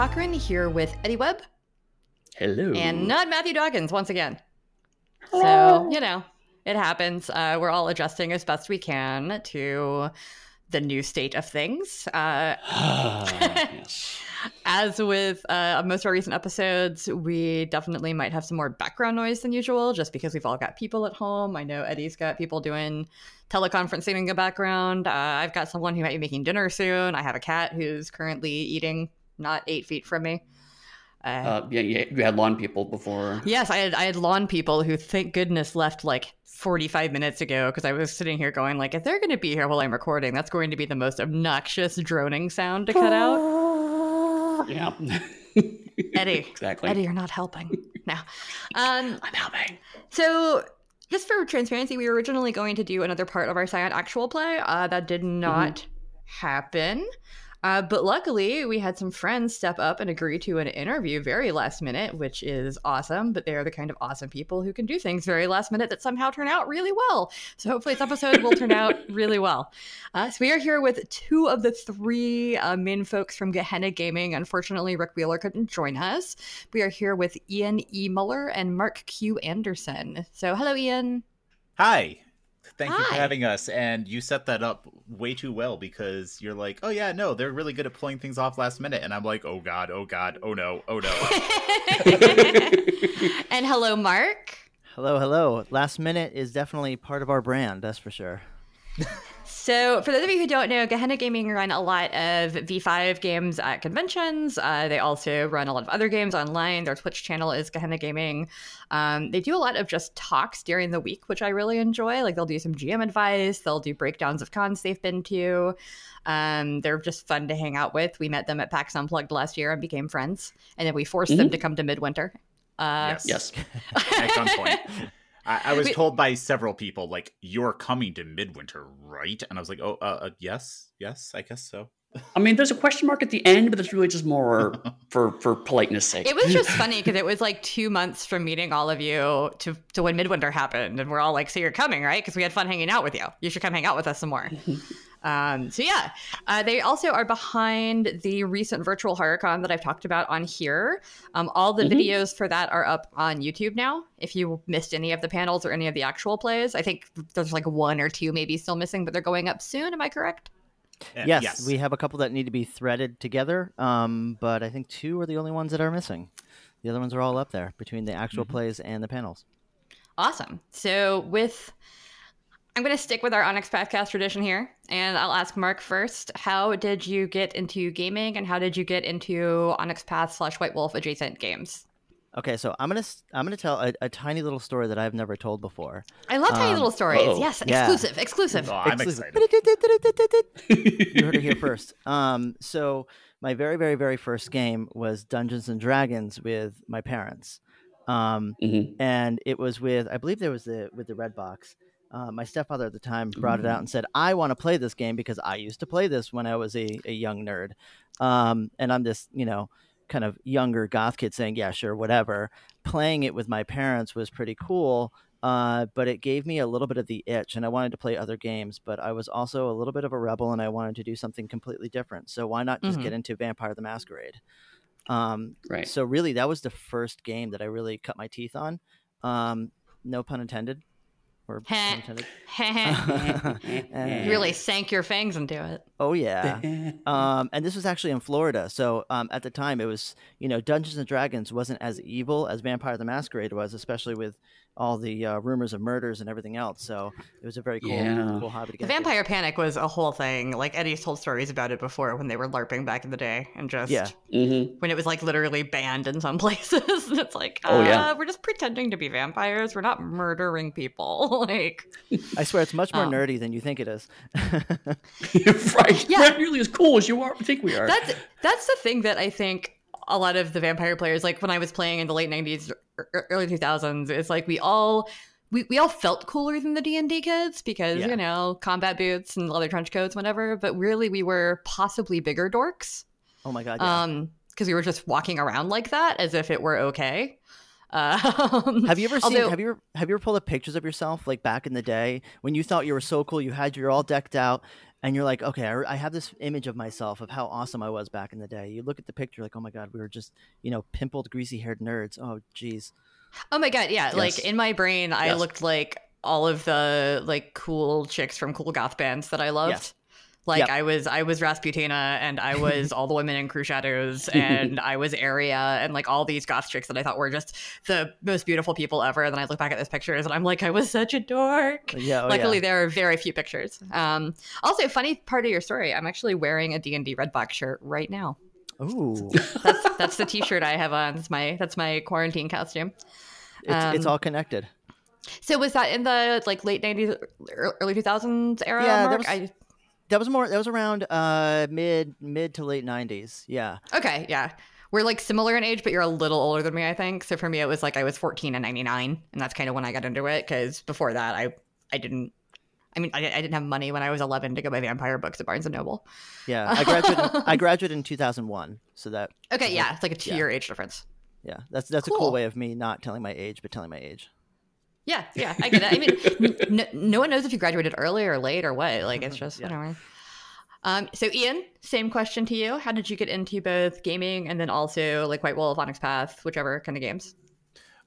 Cochran, here with Eddy Webb. Hello. And not Matthew Dawkins once again. So, you know, it happens. Uh, we're all adjusting as best we can to the new state of things. Uh, yes. As with uh, most of our recent episodes, we definitely might have some more background noise than usual just because we've all got people at home. I know Eddy's got people doing teleconferencing in the background. Uh, I've got someone who might be making dinner soon. I have a cat who's currently eating not eight feet from me. Uh, uh, yeah, you had lawn people before. Yes, I had I had lawn people who, thank goodness, left like 45 minutes ago because I was sitting here going like, if they're going to be here while I'm recording, that's going to be the most obnoxious droning sound to cut out. Yeah. Eddy. exactly. Eddy, you're not helping now. Um, I'm helping. So, just for transparency, we were originally going to do another part of our Scion actual play. Uh, that did not mm-hmm. happen. Uh, but luckily, we had some friends step up and agree to an interview very last minute, which is awesome. But they are the kind of awesome people who can do things very last minute that somehow turn out really well. So hopefully, this episode will turn out really well. Uh, so we are here with two of the three uh, main folks from Gehenna Gaming. Unfortunately, Rick Wheeler couldn't join us. We are here with Ian E. Muller and Mark Q. Anderson. So hello, Ian. Hi. Thank Hi. you for having us. And you set that up way too well because you're like, oh yeah, no, they're really good at pulling things off last minute, and I'm like, oh god, oh god, oh no, oh no. and hello, Mark. Hello, hello. Last minute is definitely part of our brand, that's for sure. So, for those of you who don't know, Gehenna Gaming run a lot of V5 games at conventions. Uh, they also run a lot of other games online. Their Twitch channel is Gehenna Gaming. Um, they do a lot of just talks during the week, which I really enjoy. Like, they'll do some GM advice, they'll do breakdowns of cons they've been to. Um, they're just fun to hang out with. We met them at PAX Unplugged last year and became friends. And then we forced mm-hmm. them to come to Midwinter. Uh, yes. yes. at gunpoint. I, I was Wait. told by several people, like, you're coming to Midwinter, right? And I was like, oh, uh, uh, yes, yes, I guess so. I mean, there's a question mark at the end, but it's really just more for for politeness sake. It was just funny because it was like two months from meeting all of you to to when Midwinter happened, and we're all like, "So you're coming, right?" Because we had fun hanging out with you. You should come hang out with us some more. Um, so yeah, uh, they also are behind the recent virtual HorrorCon that I've talked about on here. Um, all the mm-hmm. videos for that are up on YouTube now. If you missed any of the panels or any of the actual plays, I think there's like one or two maybe still missing, but they're going up soon. Am I correct? Yes, yes, we have a couple that need to be threaded together, um, but I think two are the only ones that are missing. The other ones are all up there between the actual mm-hmm. plays and the panels. Awesome. So with I'm going to stick with our Onyx Pathcast tradition here, and I'll ask Mark first. How did you get into gaming, and how did you get into Onyx Path slash White Wolf adjacent games? Okay, so I'm gonna I'm gonna tell a, a, tiny little story that I've never told before. I love um, tiny little stories. Oh, yes, exclusive, yeah. exclusive. Oh, I'm exclusive. excited. you heard it here first. Um, so my very very very first game was Dungeons and Dragons with my parents, um, mm-hmm. and it was with I believe there was the with the red box uh, my stepfather at the time brought it out and said, "I want to play this game because I used to play this when I was a, a young nerd." Um, and I'm this, you know, kind of younger goth kid saying, "Yeah, sure, whatever." Playing it with my parents was pretty cool, uh, but it gave me a little bit of the itch, and I wanted to play other games. But I was also a little bit of a rebel, and I wanted to do something completely different. So why not just mm-hmm. get into Vampire the Masquerade? Um, right. So really, that was the first game that I really cut my teeth on. Um, no pun intended or really sank your fangs into it. Oh yeah. um, and this was actually in Florida, so um, at the time it was you know Dungeons and Dragons wasn't as evil as Vampire the Masquerade was, especially with all the uh, rumors of murders and everything else. So it was a very cool, yeah. cool hobby to get. The Vampire Panic was a whole thing. Like Eddy's told stories about it before when they were LARPing back in the day, and just yeah. Mm-hmm. when it was like literally banned in some places. it's like, uh, oh yeah, we're just pretending to be vampires. We're not murdering people. like, I swear, it's much more um, nerdy than you think it is. right? Yeah. We're not nearly as cool as you are. think we are. That's that's the thing that I think a lot of the vampire players, like when I was playing in the late '90s, early 2000s, it's like we all we, we all felt cooler than the D&D kids because, yeah. you know, combat boots and leather trench coats, whatever. But really, we were possibly bigger dorks. Oh my God. Yeah. Um, because we were just walking around like that as if it were okay. Uh, have you ever seen? Although, have you ever, have you ever pulled up pictures of yourself like back in the day when you thought you were so cool? You had your all decked out, and you're like, okay, I, I, have this image of myself of how awesome I was back in the day. You look at the picture, like, oh my god, we were just, you know, pimpled, greasy-haired nerds. Oh, geez. Oh my god, yeah. Yes. Like in my brain, I looked like all of the like cool chicks from cool goth bands that I loved. Yes. Like yep. I was I was Rasputina and I was all the women in Cruxshadows and I was Aria and like all these goth chicks that I thought were just the most beautiful people ever. And then I look back at those pictures and I'm like, I was such a dork. Yeah. Oh, Luckily yeah. there are very few pictures. Um also funny part of your story, I'm actually wearing a D&D red box shirt right now. Ooh. that's that's the t-shirt I have on. It's my that's my quarantine costume. It's, um, it's all connected. So was that in the like late nineties, early two thousands era? Yeah, Mark? Was, I, that was more. That was around uh, mid mid to late nineties. Yeah. Okay. Yeah. We're like similar in age, but you're a little older than me, I think. So for me, it was like I was 14 and 99, and that's kind of when I got into it. Because before that, I I didn't. I mean, I, I didn't have money when I was 11 to go buy vampire books at Barnes and Noble. Yeah, I graduated. I graduated in 2001, so that. Okay, yeah, it's like a two-year yeah. age difference. Yeah, that's that's cool. a cool way of me not telling my age, but telling my age. Yeah, yeah, I get it. I mean, no, no, one knows if you graduated early or late or what. Like, it's just yeah. whatever. Um, so Ian, same question to you. How did you get into both gaming and then also like White Wolf, Onyx Path, whichever kind of games?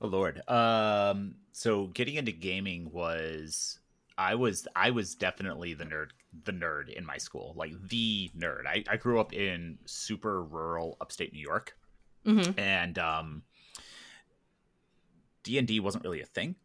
Oh Lord. Um, so getting into gaming was I was I was definitely the nerd the nerd in my school, like the nerd. I, I grew up in super rural upstate New York, mm-hmm. and um, D and D wasn't really a thing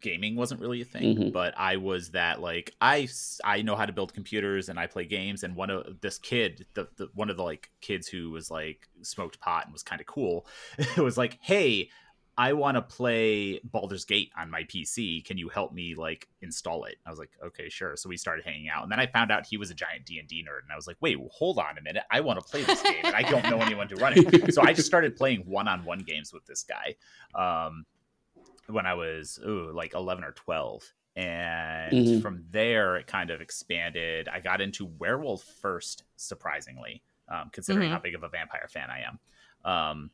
gaming wasn't really a thing mm-hmm. but i was that like i i know how to build computers and i play games and one of this kid the, the one of the like kids who was like smoked pot and was kind of cool it was like hey i want to play Baldur's Gate on my pc can you help me like install it? I was like okay sure. So we started hanging out and then i found out he was a giant d&d nerd and i was like wait hold on a minute. I want to play this game and i don't know anyone to run it. So i just started playing one-on-one games with this guy um when I was ooh, like 11 or 12. And mm-hmm. from there, it kind of expanded. I got into werewolf first, surprisingly, um, considering mm-hmm. how big of a vampire fan I am. Um,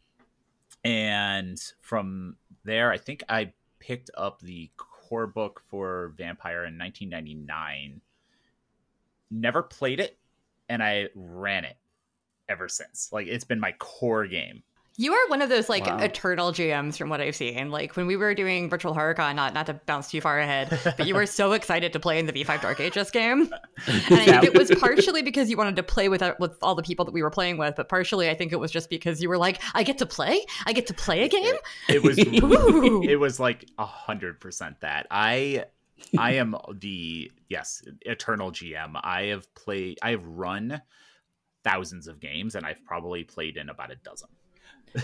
and from there, I think I picked up the core book for Vampire in 1999. Never played it, and I ran it ever since. Like it's been my core game. You are one of those like wow. eternal GMs from what I've seen. Like when we were doing Virtual HorrorCon, not not to bounce too far ahead, but you were so excited to play in the V5 Dark Ages game, and I think it was partially because you wanted to play with uh, with all the people that we were playing with, but partially I think it was just because you were like, I get to play, I get to play a game. It, it was it was like a hundred percent that I I am the yes eternal GM. I have played, I have run thousands of games, and I've probably played in about a dozen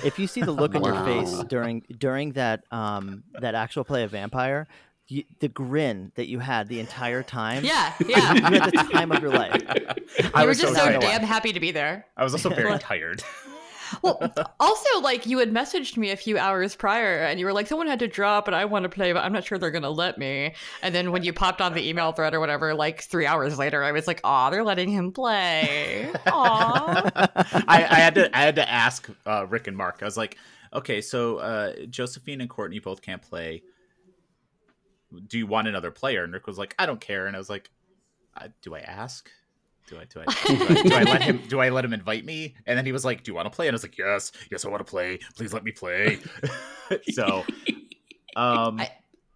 if you see the look on your face during during that um that actual play of vampire you, the grin that you had the entire time yeah yeah. you had the time of your life. I you were just so, so damn happy to be there. I was also very tired well, also, like you had messaged me a few hours prior, and you were like, "Someone had to drop, and I want to play, but I'm not sure they're gonna let me." And then when you popped on the email thread or whatever, like three hours later, I was like, "Aw, they're letting him play." Aw. I, I, had to, I had to ask uh, Rick and Mark. I was like, "Okay, so uh, Josephine and Courtney both can't play. Do you want another player?" And Rick was like, "I don't care." And I was like, "Do I ask?" Do I do I, do I do I let him do I let him invite me? And then he was like, "Do you want to play?" And I was like, "Yes, yes, I want to play. Please let me play." so, um, I,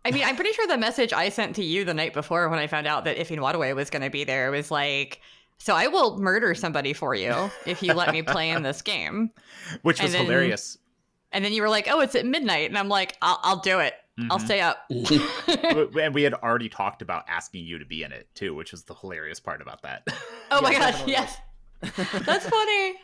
I, mean, I'm pretty sure the message I sent to you the night before when I found out that Ify Nwadiwe was going to be there was like. So I will murder somebody for you if you let me play in this game, which was then, hilarious. And then you were like, "Oh, it's at midnight," and I'm like, "I'll, I'll do it." Mm-hmm. I'll stay up. and we had already talked about asking you to be in it too, which was the hilarious part about that. Oh my gosh, yes. That's funny.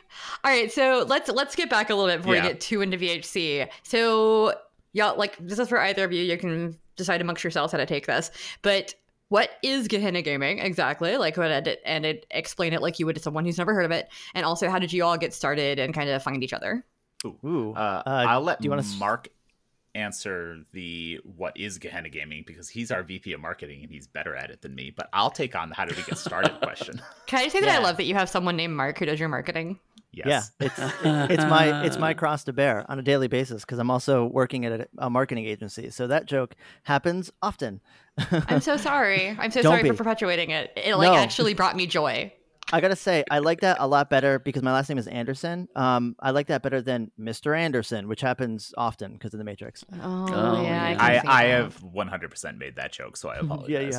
All right, so let's let's get back a little bit before yeah. we get too into VHC. So, y'all, like this is for either of you. You can decide amongst yourselves how to take this. But what is Gehenna Gaming exactly? Like, what it, and it, explain it like you would to someone who's never heard of it. And also, how did you all get started and kind of find each other? Ooh, Ooh. Uh, uh, I'll let do you want to Mark answer the what is Gehenna Gaming because he's our VP of marketing and he's better at it than me. But I'll take on the how did we get started question. Can I say that yeah. I love that you have someone named Mark who does your marketing? Yes. Yeah, it's it's my it's my cross to bear on a daily basis because I'm also working at a, a, marketing agency. So that joke happens often. I'm so sorry. I'm so Don't sorry be. for perpetuating it. It like No. actually brought me joy. I gotta say, I like that a lot better because my last name is Anderson. Um, I like that better than Mr. Anderson, which happens often because of the Matrix. Oh, Oh, yeah, yeah. I, I, I have 100% made that joke, so I apologize. yeah, you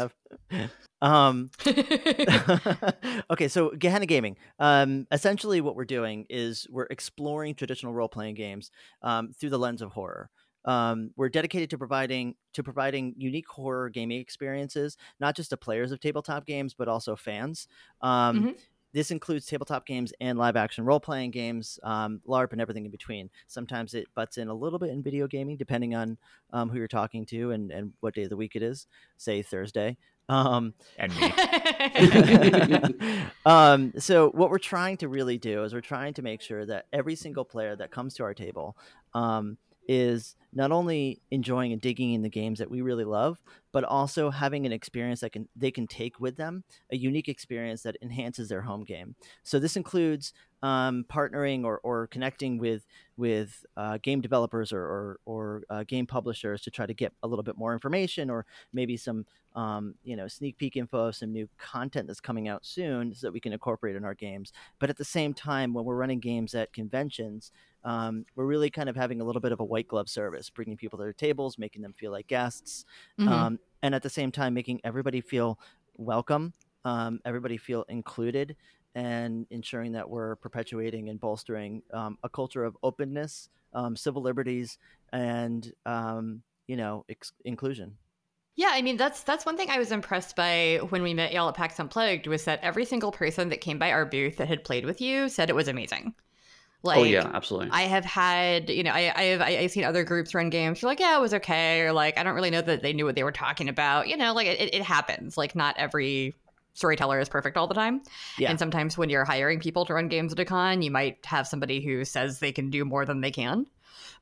have. um, okay, so Gehenna Gaming. Um, essentially, what we're doing is we're exploring traditional role playing games um, through the lens of horror. Um, we're dedicated to providing to providing unique horror gaming experiences, not just to players of tabletop games, but also fans. Um, Mhm. This includes tabletop games and live action role playing games, um, LARP, and everything in between. Sometimes it butts in a little bit in video gaming, depending on um, who you're talking to and, and what day of the week it is. Say Thursday. Um, And me. um, so what we're trying to really do is we're trying to make sure that every single player that comes to our table um, is not only enjoying and digging in the games that we really love, but also having an experience that can they can take with them, a unique experience that enhances their home game. So this includes um, partnering or, or connecting with with uh, game developers or or, or uh, game publishers to try to get a little bit more information or maybe some um, you know sneak peek info of some new content that's coming out soon so that we can incorporate in our games. But at the same time, when we're running games at conventions, um, we're really kind of having a little bit of a white glove service, bringing people to their tables, making them feel like guests, Mhm. um, and at the same time making everybody feel welcome, um, everybody feel included, and ensuring that we're perpetuating and bolstering um, a culture of openness, um, civil liberties, and um, you know ex- inclusion. Yeah, I mean that's that's one thing I was impressed by when we met y'all at PAX Unplugged was that every single person that came by our booth that had played with you said it was amazing. Oh, like, oh yeah, absolutely. I have had, you know, I, I have I, I've seen other groups run games. You're like, yeah, it was okay, or like, I don't really know that they knew what they were talking about. You know, like it, it, it happens. Like, not every storyteller is perfect all the time. Yeah. And sometimes when you're hiring people to run games at a con, you might have somebody who says they can do more than they can.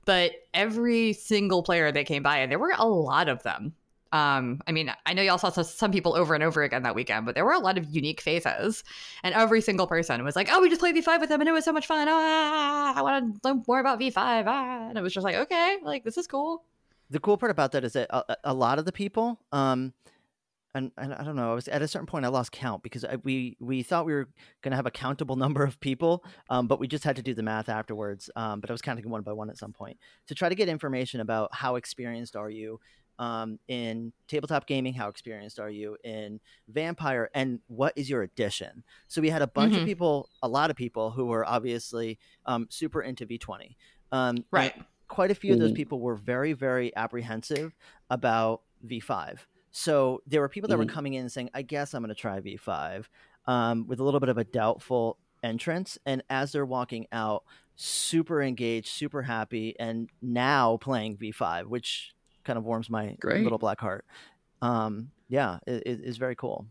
But every single player that came by, and there were a lot of them. Um, I mean, I know y'all saw some people over and over again that weekend, but there were a lot of unique faces, and every single person was like, "Oh, we just played V5 with them, and it was so much fun. Ah, I want to learn more about V5." Ah, and it was just like, okay, like this is cool. the cool part about that is that a, a lot of the people um and, and i don't know i was at a certain point i lost count because I, we we thought we were going to have a countable number of people um, but we just had to do the math afterwards um, but i was counting one by one at some point to try to get information about how experienced are you um, in tabletop gaming how experienced are you in vampire and what is your addition so we had a bunch Mhm. of people a lot of people who were obviously um, super into v20 um, Right. quite a few of those Mhm. people were very, very apprehensive about V5. So there were people that were Mhm. coming in and saying, I guess I'm going to try V5 um, with a little bit of a doubtful entrance. And as they're walking out, super engaged, super happy, and now playing V5, which kind of warms my Great. little black heart. Um, yeah, it, it is very cool.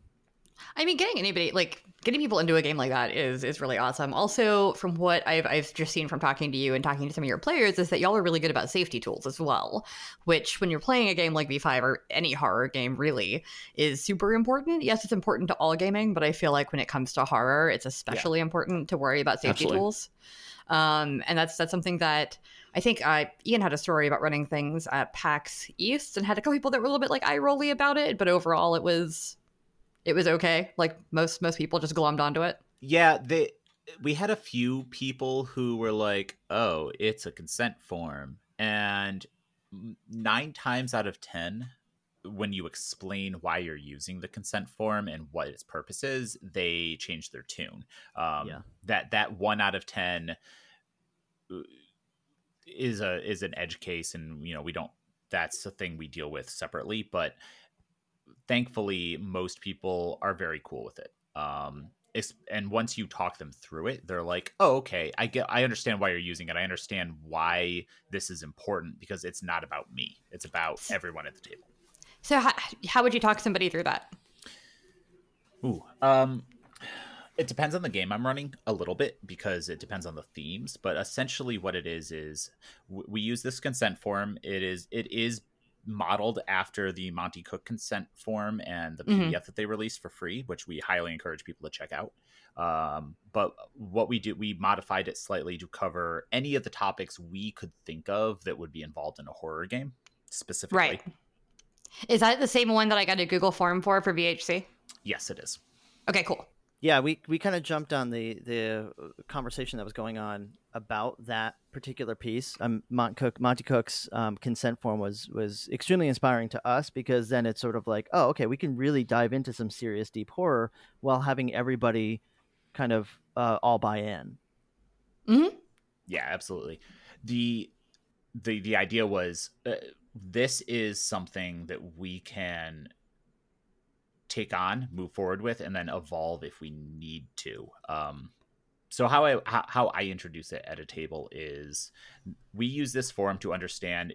I mean, getting anybody like getting people into a game like that is is really awesome. Also, from what I've I've just seen from talking to you and talking to some of your players, is that y'all are really good about safety tools as well. Which, when you're playing a game like V5 or any horror game, really is super important. Yes, it's important to all gaming, but I feel like when it comes to horror, it's especially important to worry about safety Absolutely. tools. Um, and that's that's something that I think uh, Ian had a story about running things at PAX East and had a couple people that were a little bit like eye rolly about it, but overall it was it was okay. Like most most people just glommed onto it. Yeah, they we had a few people who were like, "Oh, it's a consent form." And 9 times out of 10 when you explain why you're using the consent form and what its purpose is, they change their tune. Um, Yeah. That that one out of ten uh, is a is an edge case, and you know we don't. That's a thing we deal with separately, but thankfully most people are very cool with it um and once you talk them through it they're like oh okay i get i understand why you're using it i understand why this is important because it's not about me it's about everyone at the table So how, how would you talk somebody through that? Ooh, um, it depends on the game I'm running a little bit because it depends on the themes. But essentially, what it is is we use this consent form. It is it is modeled after the Monte Cook consent form and the Mhm. PDF that they released for free, which we highly encourage people to check out. Um, but what we do, we modified it slightly to cover any of the topics we could think of that would be involved in a horror game specifically. Right. Is that the same one that I got a Google form for for VHC? Yes, it is. Okay, cool. Yeah, we, we kind of jumped on the the uh, conversation that was going on about that particular piece. Um, Mont Cook, Monte Cook's um, consent form was was extremely inspiring to us because then it's sort of like, oh, okay, we can really dive into some serious deep horror while having everybody kind of uh, all buy in. Mm-hmm. Yeah, absolutely. the the The idea was uh, this is something that we can take on, move forward with, and then evolve if we need to. Um, so how I how, how I introduce it at a table is we use this forum to understand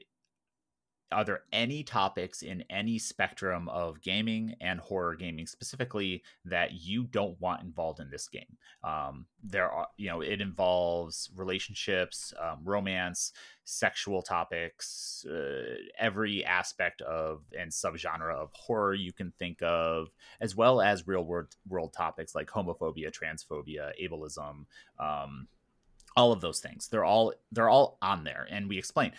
are there any topics in any spectrum of gaming and horror gaming specifically that you don't want involved in this game? Um, there are you know it involves relationships um, romance sexual topics uh, every aspect of and subgenre of horror you can think of as well as real world world topics like homophobia transphobia ableism um, all of those things. They're all they're all on there and we explain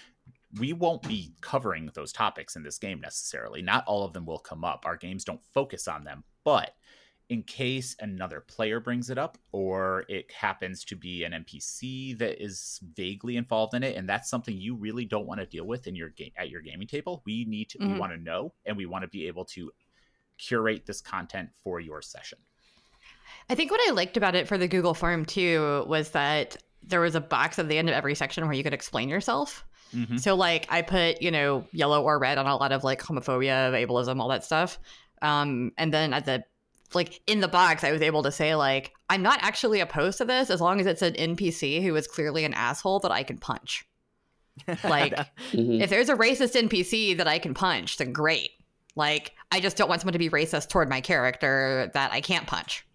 we won't be covering those topics in this game necessarily. Not all of them will come up. Our games don't focus on them, but in case another player brings it up or it happens to be an NPC that is vaguely involved in it and that's something you really don't want to deal with in your game at your gaming table, we need to mm-hmm. we want to know and we want to be able to curate this content for your session. I think what I liked about it for the Google form too was that there was a box at the end of every section where you could explain yourself. Mm-hmm. So like I put, you know, yellow or red on a lot of like homophobia, ableism, all that stuff. Um, and then at the like in the box, I was able to say like I'm not actually opposed to this as long as it's an NPC who is clearly an asshole that I can punch. Like mm-hmm. if there's a racist NPC that I can punch, then great. Like I just don't want someone to be racist toward my character that I can't punch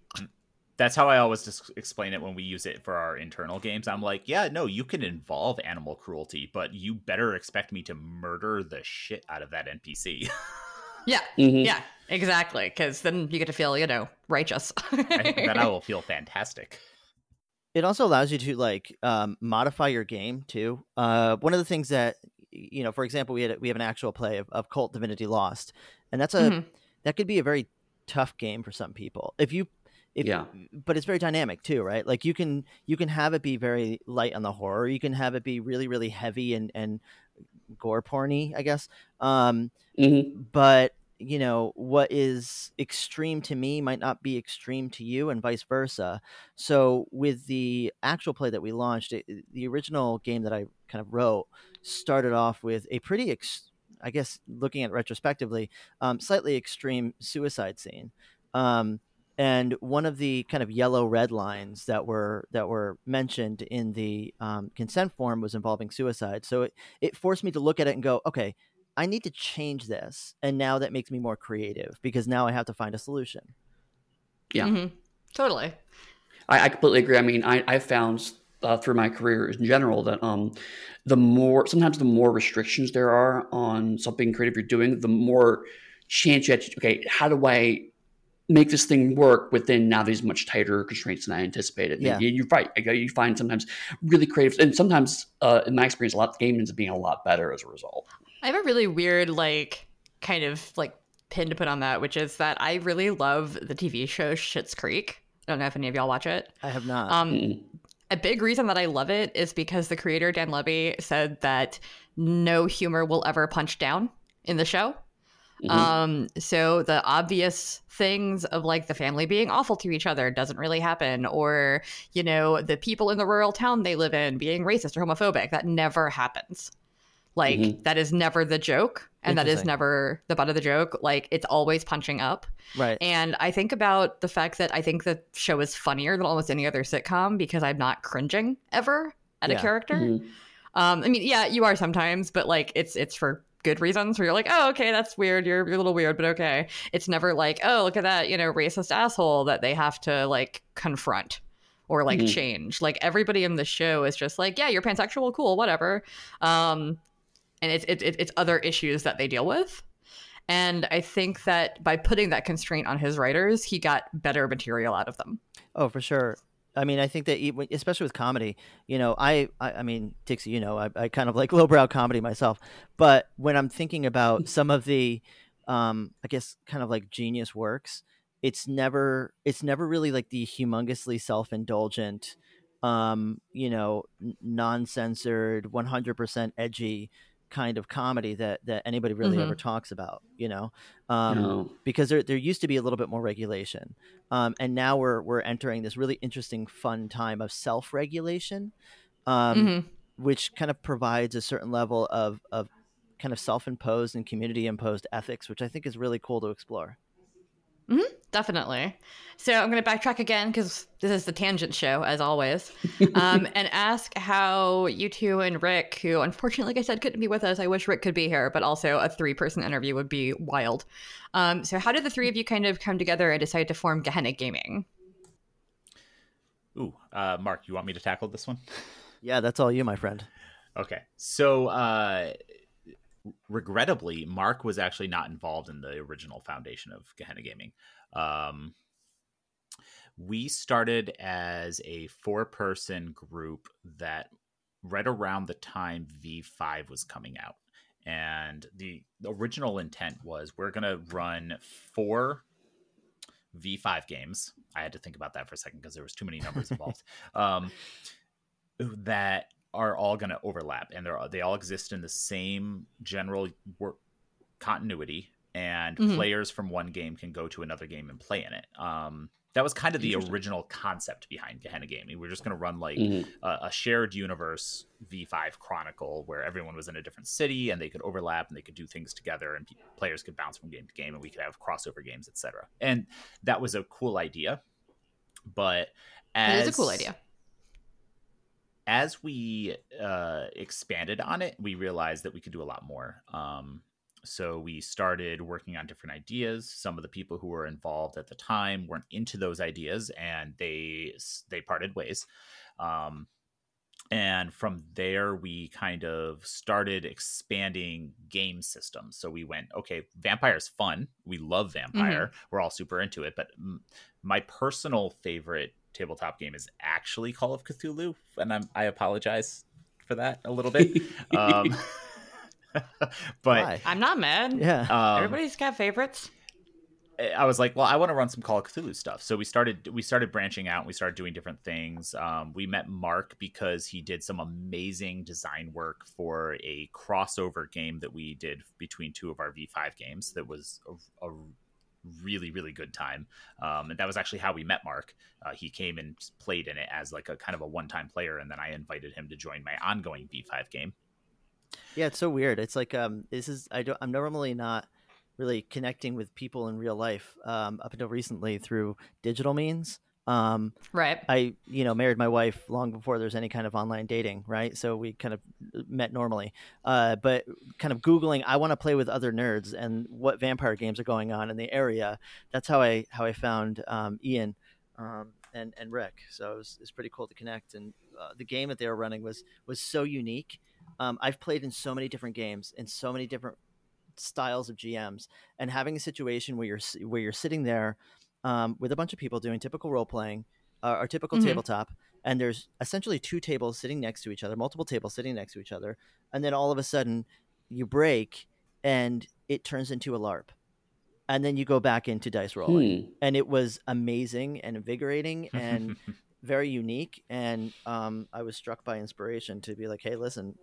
that's how I always just explain it when we use it for our internal games. I'm like, yeah, no, you can involve animal cruelty, but you better expect me to murder the shit out of that NPC. yeah, mm-hmm. yeah, exactly. Because then you get to feel, you know, righteous. then I will feel fantastic. It also allows you to like um, modify your game too. Uh, one of the things that you know, for example, we had we have an actual play of, of Kult Divinity Lost, and that's a mm-hmm. that could be a very tough game for some people. If you if, yeah. But it's very dynamic too, right? Like you can you can have it be very light on the horror. You can have it be really really heavy and and gore porny, I guess. Um, mm-hmm. But you know what is extreme to me might not be extreme to you, and vice versa. So with the actual play that we launched, it, the original game that I kind of wrote started off with a pretty. Ex- I guess looking at retrospectively, um, slightly extreme suicide scene. Um, and one of the kind of yellow red lines that were that were mentioned in the um, consent form was involving suicide. So it, it forced me to look at it and go okay i need to change this and now that makes me more creative because now i have to find a solution. Yeah. Mm-hmm. totally. I, I, completely agree. I mean i, I found uh, through my career in general that um, the more sometimes the more restrictions there are on something creative you're doing the more chance you have to okay how do i make this thing work within now these much tighter constraints than I anticipated. Yeah. You, are right. You find sometimes really creative, and sometimes, uh, in my experience, a lot of the game ends up being a lot better as a result. I have a really weird, like, kind of like pin to put on that, which is that I really love the TV show Schitt's Creek. I don't know if any of y'all watch it. I have not. Um, mm A big reason that I love it is because the creator Dan Levy said that no humor will ever punch down in the show. Mm-hmm. Um, so the obvious things of like the family being awful to each other doesn't really happen, or you know, the people in the rural town they live in being racist or homophobic. That never happens. Like mm-hmm. that is never the joke, and that is never the butt of the joke. Like it's always punching up. Right. And I think about the fact that I think the show is funnier than almost any other sitcom because I'm not cringing ever at yeah. a character. Mm-hmm. Um, I mean, yeah, you are sometimes, but like it's it's for good reasons where you're like, oh, okay, that's weird. You're, you're a little weird, but okay. It's never like, oh, look at that, you know, racist asshole that they have to like confront or like mm-hmm. change. Like everybody in the show is just like, yeah, you're pansexual, cool, whatever. Um, and it's it's it's other issues that they deal with. And I think that by putting that constraint on his writers, he got better material out of them. Oh, for sure. I mean, I think that especially with comedy, you know, I, I, I mean, Dixie, you know, I, I kind of like lowbrow comedy myself, but when I'm thinking about some of the um, I guess kind of like genius works, it's never it's never really like the humongously self indulgent, um, you know, non censored, 100% edgy kind of comedy that that anybody really mm-hmm. ever talks about you know um, no. because there, there used to be a little bit more regulation um, and now we're we're entering this really interesting fun time of self-regulation um, mm-hmm. which kind of provides a certain level of of kind of self-imposed and community imposed ethics which i think is really cool to explore Mm-hmm, definitely. So I'm going to backtrack again because this is the tangent show, as always, um, and ask how you two and Rick, who unfortunately, like I said, couldn't be with us. I wish Rick could be here, but also a three person interview would be wild. Um, so, how did the three of you kind of come together and decide to form Gehenna Gaming? Ooh, uh, Mark, you want me to tackle this one? Yeah, that's all you, my friend. Okay. So, uh, regrettably, Mark was actually not involved in the original foundation of Gehenna Gaming. Um, we started as a four person group that right around the time V5 was coming out. And the original intent was we're going to run four V5 games. I had to think about that for a second because there was too many numbers involved. um, that are all going to overlap and they're they all exist in the same general work continuity and mm-hmm. players from one game can go to another game and play in it um, that was kind of the original concept behind Gehenna Gaming. We are just going to run like mm-hmm. a, a, shared universe V5 Chronicle where everyone was in a different city and they could overlap and they could do things together and players could bounce from game to game and we could have crossover games, etc. And that was a cool idea. But as, it is a cool idea as we uh, expanded on it, we realized that we could do a lot more. Um, so we started working on different ideas. Some of the people who were involved at the time weren't into those ideas, and they they parted ways. Um, and from there, we kind of started expanding game systems. So we went, okay, Vampire's fun. We love Vampire. Mm-hmm. We're all super into it. But m- my personal favorite tabletop game is actually Call of Cthulhu, and I'm, I apologize for that a little bit. um, but Why? I'm not mad. Yeah, um, everybody's got favorites. I was like, well, I want to run some Call of Cthulhu stuff. So we started we started branching out. and We started doing different things. Um, we met Mark because he did some amazing design work for a crossover game that we did between two of our V5 games. That was a, a really really good time um, and that was actually how we met mark uh, he came and played in it as like a kind of a one-time player and then i invited him to join my ongoing v5 game yeah it's so weird it's like um this is i don't i'm normally not really connecting with people in real life um, up until recently through digital means um, right. I, you know, married my wife long before there's any kind of online dating, right? So we kind of met normally. Uh, but kind of Googling, I want to play with other nerds and what vampire games are going on in the area. That's how I, how I found um, Ian um, and, and Rick. So it was, it was pretty cool to connect. And uh, the game that they were running was, was so unique. Um, I've played in so many different games in so many different styles of GMs and having a situation where you're, where you're sitting there um, with a bunch of people doing typical role playing uh, or typical mm-hmm. tabletop, and there's essentially two tables sitting next to each other, multiple tables sitting next to each other, and then all of a sudden you break and it turns into a LARP. And then you go back into dice rolling. Hmm. And it was amazing and invigorating and very unique. And um, I was struck by inspiration to be like, hey, listen,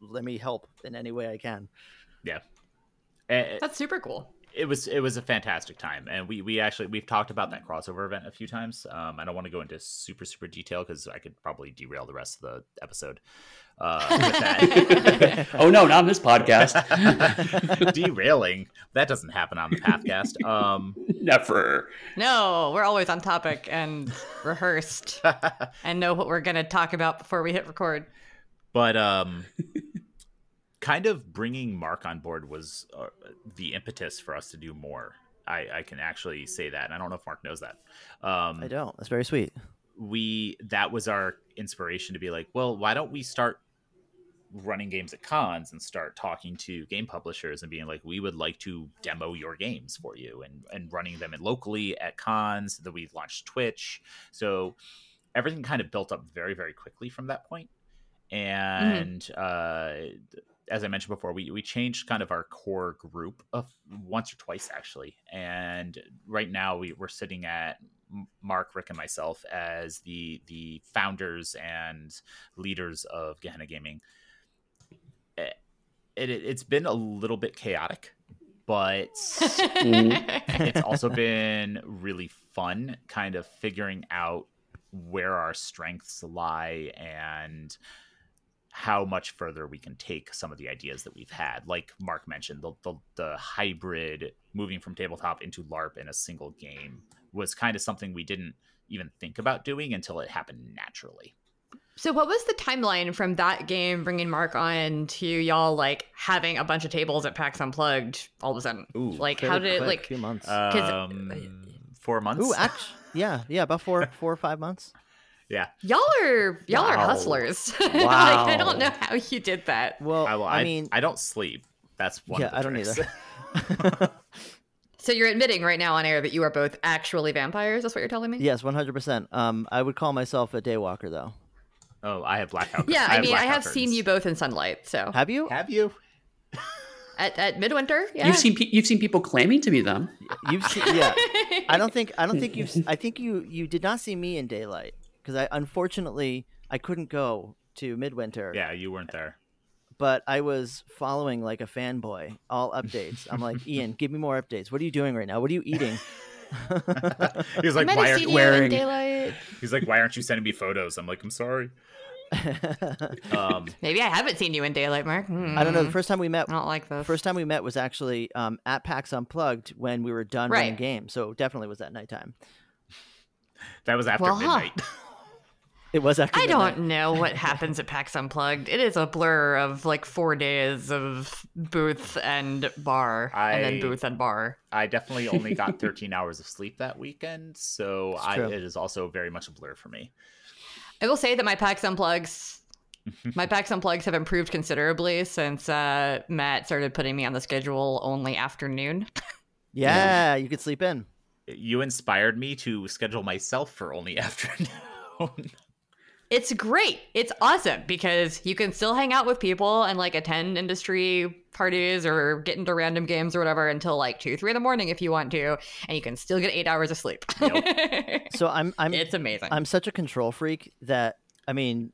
let me help in any way I can. Yeah. That's super cool it was it was a fantastic time. And we we actually we've talked about that crossover event a few times. Um, i don't want to go into super super detail because i could probably derail the rest of the episode uh, with that. Oh no not on this podcast. Derailing. That doesn't happen on the pathcast. Um never. No we're always on topic and rehearsed and know what we're going to talk about before we hit record. But um kind of bringing Mark on board was uh, the impetus for us to do more. I, I, can actually say that, and I don't know if Mark knows that. Um, I don't. That's very sweet. We that was our inspiration to be like, well, why don't we start running games at cons and start talking to game publishers and being like, we would like to demo your games for you and and running them locally at cons. That we launched Twitch, so everything kind of built up very very quickly from that point. Mm-hmm. And mm-hmm. uh, as I mentioned before, we, we changed kind of our core group of once or twice actually, and right now we, we're sitting at Mark, Rick, and myself as the the founders and leaders of Gehenna Gaming. Eh, it, it, has been a little bit chaotic, but it's also been really fun, kind of figuring out where our strengths lie and how much further we can take some of the ideas that we've had. Like Mark mentioned, the, the, the hybrid moving from tabletop into LARP in a single game was kind of something we didn't even think about doing until it happened naturally. So, what was the timeline from that game bringing Mark on to y'all like having a bunch of tables at PAX Unplugged all of a sudden? Ooh, like, how did quick, it like? few months. Um, four months. Ooh, actually, yeah, yeah, about four, four or five months. Yeah. Y'all are y'all wow. are hustlers. Wow. like, I don't know how you did that. Well, I, well, I, I mean, I don't sleep. That's one. yeah, of the I don't tricks. either. So you're admitting right now on air that you are both actually vampires. That's what you're telling me. yes, one hundred percent. Um, I would call myself a daywalker, though. oh, I have blackout. Yeah, I, have mean, I blackout have seen you both in sunlight. So Have you? Have you? at, at midwinter, yeah. You've seen pe- you've seen people claiming to be them. You've seen? Yeah. I don't think. I don't think you've. I think you. You did not see me in daylight because I unfortunately I couldn't go to midwinter. Yeah, you weren't there. But I was following like a fanboy all updates. I'm like, Ian, give me more updates. What are you doing right now? What are you eating? He was like, why are seen you you wearing- daylight. He's like, why aren't you sending me photos? I'm like, I'm sorry. Um, Maybe I haven't seen you in daylight, Mark. I don't know. The first time we met, I don't like this. first time we met was actually um, at PAX Unplugged when we were done running Right. games. So definitely was at nighttime. that was after Well, huh. Midnight. It was actually. I midnight. don't know what happens at PAX Unplugged. It is a blur of like four days of booth and bar, and then I- booth and bar. I definitely only got 13 hours of sleep that weekend, so It's I, it is also very much a blur for me. I will say that my PAX Unplugs, my PAX Unplugs have improved considerably since uh, Matt started putting me on the schedule only afternoon. Yeah, you could sleep in. You inspired me to schedule myself for only afternoon. It's great. It's awesome because you can still hang out with people and like attend industry parties or get into random games or whatever until like two, three in the morning if you want to, and you can still get eight hours of sleep. So I'm. I'm. it's amazing. I'm such a control freak that I mean,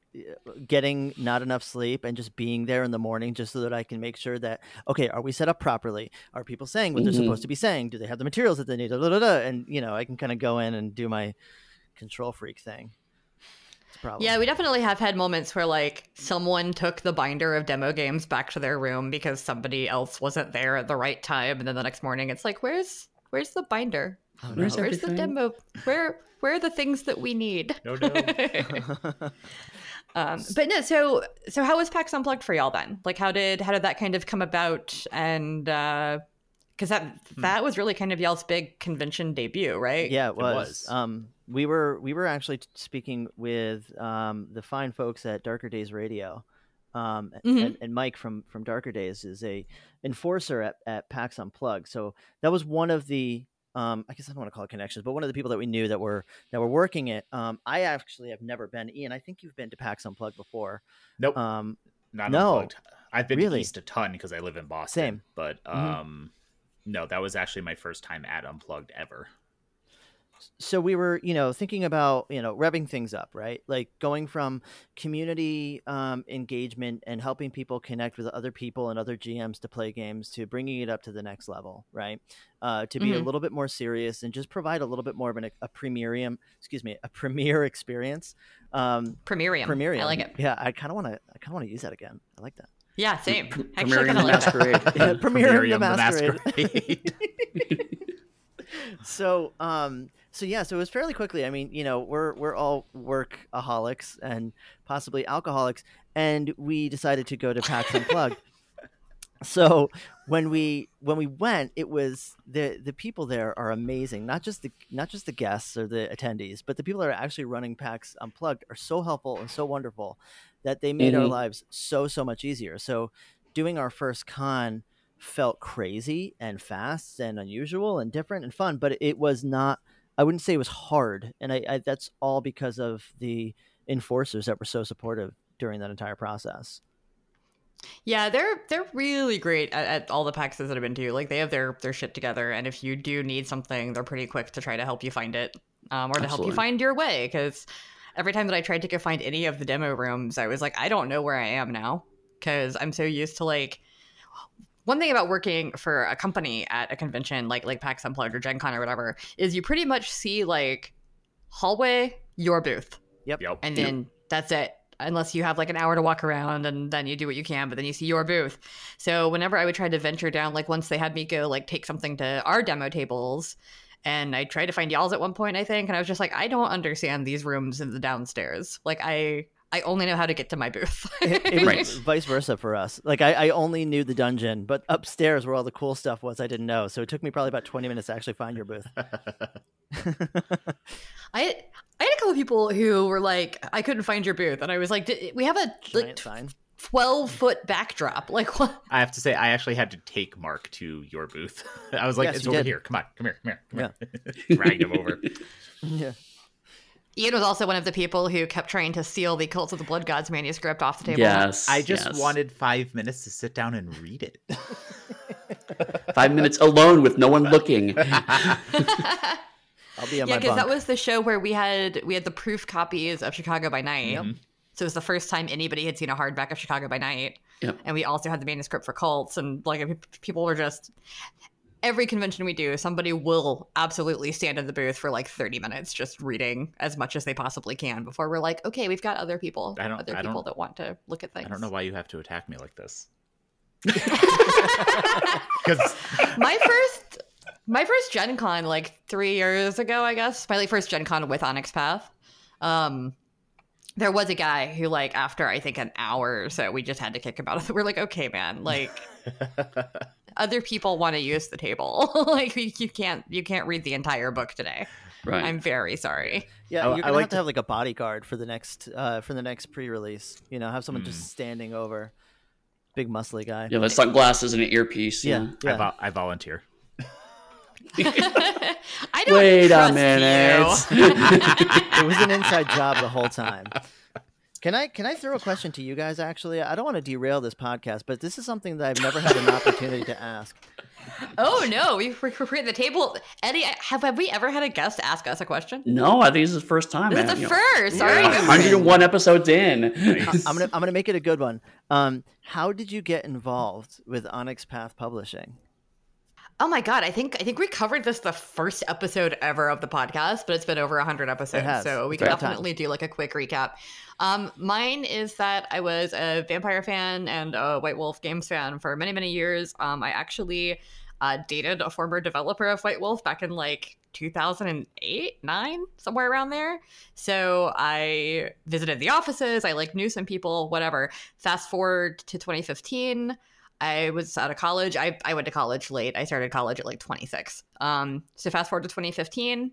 getting not enough sleep and just being there in the morning just so that I can make sure that okay, are we set up properly? Are people saying what Mhm. they're supposed to be saying? Do they have the materials that they need? Da, da, da, da. And you know, I can kind of go in and do my control freak thing. It's a problem. yeah, we definitely have had moments where like someone took the binder of demo games back to their room because somebody else wasn't there at the right time, and then the next morning it's like, where's where's the binder? Oh, no. Where's Where's the demo? Where where are the things that we need? no, no. um, but no, so so how was PAX Unplugged for y'all then? Like, how did how did that kind of come about? And because that Hmm. that was really kind of y'all's big convention debut, right? Yeah, it was. was. Um, we were we were actually speaking with um, the fine folks at Darker Days Radio, um, Mhm. and, and Mike from from Darker Days is a enforcer at, at PAX Unplugged. So that was one of the um, I guess I don't want to call it connections, but one of the people that we knew that were that were working it. Um, I actually have never been. Ian, I think you've been to PAX Unplugged before. Nope. Um, not no. unplugged. I've been Really? to East a ton because I live in Boston. Same. But Mhm. um, no, that was actually my first time at Unplugged ever. So we were you know thinking about you know revving things up right like going from community um, engagement and helping people connect with other people and other gms to play games to bringing it up to the next level right uh, to be a Mhm. little bit more serious and just provide a little bit more of an, a premium excuse me a premier experience um, Premierium. premium I like it. yeah i kind of want to i kind of want to use that again i like that Yeah, same. Pr- Actually, I Premiering kinda the like. Masquerade. yeah, premiering the Premierium masquerade, Masquerade. so um so yeah so it was fairly quickly. I mean you know we're we're all workaholics and possibly alcoholics and we decided to go to pax unplugged. So when we when we went it was the the people there are amazing. Not just the not just the guests or the attendees but the people that are actually running pax unplugged are so helpful and so wonderful that they made our Mhm. lives so so much easier. So doing our first con felt crazy and fast and unusual and different and fun but it was not i wouldn't say it was hard and I, I that's all because of the enforcers that were so supportive during that entire process Yeah, they're they're really great at, at all the PAXs that I've been to. Like they have their their shit together, and if you do need something, they're pretty quick to try to help you find it, um, or to help you find your way. Because every time that I tried to go find any of the demo rooms, I was like, I don't know where I am now, because I'm so used to like. One thing about working for a company at a convention like like PAX Unplugged or Gen Con or whatever is you pretty much see like hallway, your booth, Yep. yep. and then that's it. Unless you have like an hour to walk around and then you do what you can but then you see your booth. So whenever i would try to venture down like once they had me go like take something to our demo tables and i tried to find y'all's at one point i think and i was just like i don't understand these rooms in the downstairs. Like i i only know how to get to my booth It, it was Right. vice versa for us. Like I, I only knew the dungeon, but upstairs where all the cool stuff was, I didn't know. So it took me probably about twenty minutes to actually find your booth. i i had a couple of people who were like i couldn't find your booth and i was like "Did- we have a like Giant sign. 12 foot backdrop like what I have to say, I actually had to take Mark to your booth. I was like, Yes, "It's over did. here. Come on, come here, come here, come here." Dragged him over. Yeah. Ian was also one of the people who kept trying to steal the Cults of the Blood Gods manuscript off the table. Yes. I just yes. wanted five minutes to sit down and read it. five minutes alone with no one looking. I'll be on yeah, my because that was the show where we had we had the proof copies of Chicago by Night. Yep. So it was the first time anybody had seen a hardback of Chicago by Night. Yep. And we also had the manuscript for cults, and like people were just every convention we do, somebody will absolutely stand in the booth for like thirty minutes just reading as much as they possibly can before we're like, okay, we've got other people, I don't- other I people don't- that want to look at things. I don't know why you have to attack me like this. Because my first my first gen con like three years ago i guess my like, first gen con with onyx path um there was a guy who like after i think an hour or so we just had to kick him out we're like okay man like other people want to use the table like you, you can't you can't read the entire book today Right. i'm very sorry Yeah, I- you're gonna like have to to- have like a bodyguard for the next uh for the next pre-release. You know, have someone Hmm. just standing over, big muscly guy. Yeah, have sunglasses and an earpiece. yeah, Yeah. yeah. I, vo- I volunteer. i don't Wait a minute. you. it was an inside job the whole time. Can I can I throw a question to you guys? Actually, I don't want to derail this podcast, but this is something that I've never had an opportunity to ask. oh no we we're creating the table Eddy have, have we ever had a guest ask us a question No, I think this is the first time. this is man. the You know, first sorry Yeah. 101 episodes in. Nice. I'm gonna I'm gonna make it a good one. Um, how did you get involved with Onyx Path Publishing? Oh my god, I think I think we covered this the first episode ever of the podcast, but it's been over 100 episodes, so we can about time. definitely do like a quick recap. Um mine is that I was a vampire fan and a White Wolf games fan for many many years. Um I actually uh, dated a former developer of White Wolf back in like 2008, 9, somewhere around there. So I visited the offices, I like knew some people, whatever. Fast forward to 2015, I was out of college. I, I went to college late. I started college at like 26. Um, so fast forward to 2015,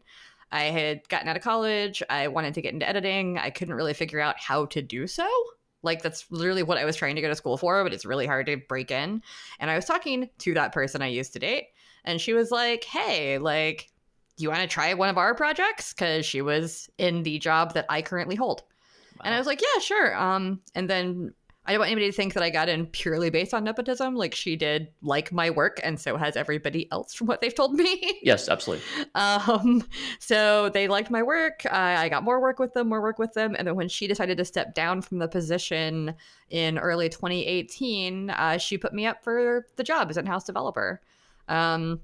I had gotten out of college. I wanted to get into editing. I couldn't really figure out how to do so. Like that's literally what I was trying to go to school for, but it's really hard to break in. And I was talking to that person I used to date, and she was like, "Hey, like, do you want to try one of our projects?" Because she was in the job that I currently hold. And I was like, yeah, sure. Um, and then I don't want anybody to think that I got in purely based on nepotism. Like she did like my work, and so has everybody else from what they've told me. Yes, absolutely. um, so they liked my work. I, I got more work with them, more work with them. And then when she decided to step down from the position in early 2018, uh, she put me up for the job as in-house developer. Um,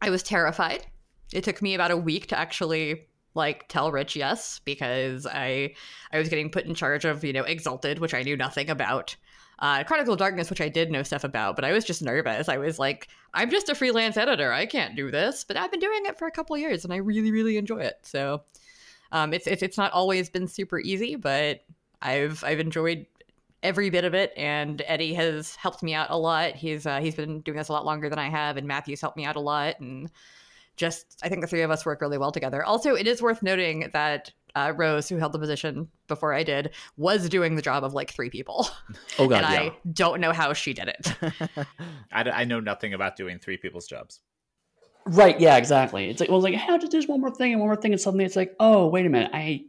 I was terrified. It took me about a week to actually like tell Rich yes because I I was getting put in charge of you know Exalted, which I knew nothing about. Uh, Chronicle of Darkness, which I did know stuff about, but I was just nervous. I was like, I'm just a freelance editor. I can't do this, but I've been doing it for a couple years, and I really, really enjoy it. So, um, it's, it's it's not always been super easy, but I've I've enjoyed every bit of it. And Eddy has helped me out a lot. He's uh, he's been doing this a lot longer than I have, and Matthew's helped me out a lot. And just I think the three of us work really well together. Also, it is worth noting that uh, Rose, who held the position before I did, was doing the job of like three people, Oh god, and yeah. I don't know how she did it. I, d- I know nothing about doing three people's jobs. Right, yeah, exactly. It's like well, it's like how did there's one more thing and one more thing, and suddenly it's like, oh, wait a minute, I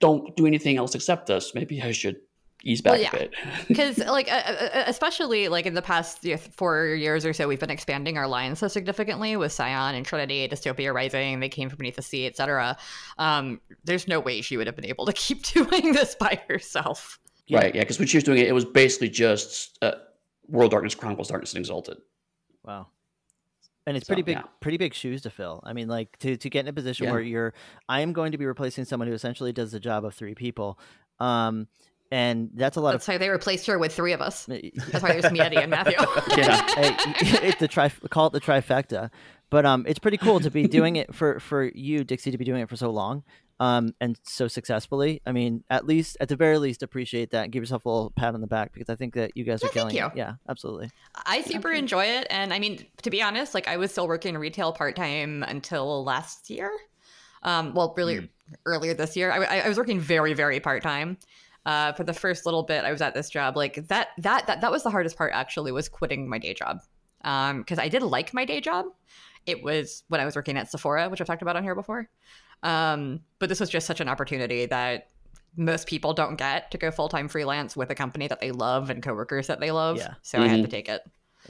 don't do anything else except this. Maybe I should ease back well, yeah. a bit. Because, like, uh, uh, uh, especially like in the past you know, four years or so, we've been expanding our line so significantly with Scion and Trinity, Dystopia Rising, They Came from Beneath the Sea, etc. Um, there's no way she would have been able to keep doing this by herself. Right. Yeah. Because when she was doing it, it was basically just uh, World Darkness, Chronicles Darkness, and Exalted. Wow. And it's so, pretty big, yeah. pretty big shoes to fill. I mean, like to, to get in a position yeah. where you're, I am going to be replacing someone who essentially does the job of three people. Um, and that's a lot that's of. That's why they replaced her with three of us. That's why there's me, Eddy, and Matthew. yeah, hey, it's the tri- call it the trifecta. But um, it's pretty cool to be doing it for for you, Dixie, to be doing it for so long, um, and so successfully. I mean, at least at the very least, appreciate that. Give yourself a little pat on the back because I think that you guys are killing you. it. Yeah, absolutely. I super absolutely. enjoy it, and I mean, to be honest, like I was still working retail part time until last year. Um, well, really mm. earlier this year, I, I was working very, very part time uh, for the first little bit I was at this job, like that that that that was the hardest part actually was quitting my day job. Um, because I did like my day job. It was when I was working at Sephora, which I've talked about on here before. Um, but this was just such an opportunity that most people don't get to go full time freelance with a company that they love and coworkers that they love. Yeah. So mm-hmm. I had to mm-hmm. take it.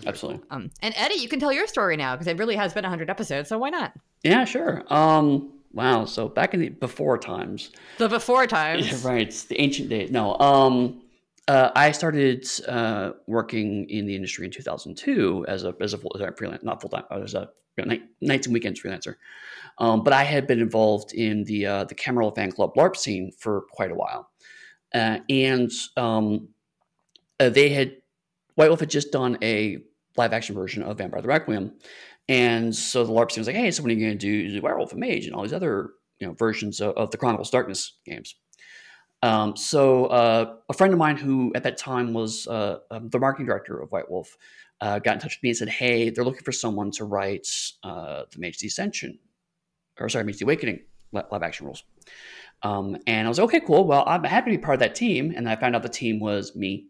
Absolutely. Um, and Eddy, you can tell your story now because it really has been 100 episodes. So why not? Yeah, sure. Um, Wow. So back in the before times. The before times. Yeah, right. The ancient days. No. Um. Uh, I started uh, working in the industry in 2002 as a as a full freelance, not full time, as a you know, night, nights and weekends freelancer. Um, but I had been involved in the uh, the Camarilla fan club LARP scene for quite a while, uh, and um, uh, they had White Wolf had just done a live action version of Vampire the Requiem, and so the LARP team was like, hey, so when are you going to do Werewolf and Mage and all these other you know versions of, of the Chronicles Darkness games? Um, so uh, a friend of mine who at that time was uh, um, the marketing director of White Wolf uh, got in touch with me and said, hey, they're looking for someone to write uh, the Mage the Ascension, or sorry, Mage the Awakening live action rules. Um, and I was like, okay, cool. Well, I'm happy to be part of that team. And I found out the team was me,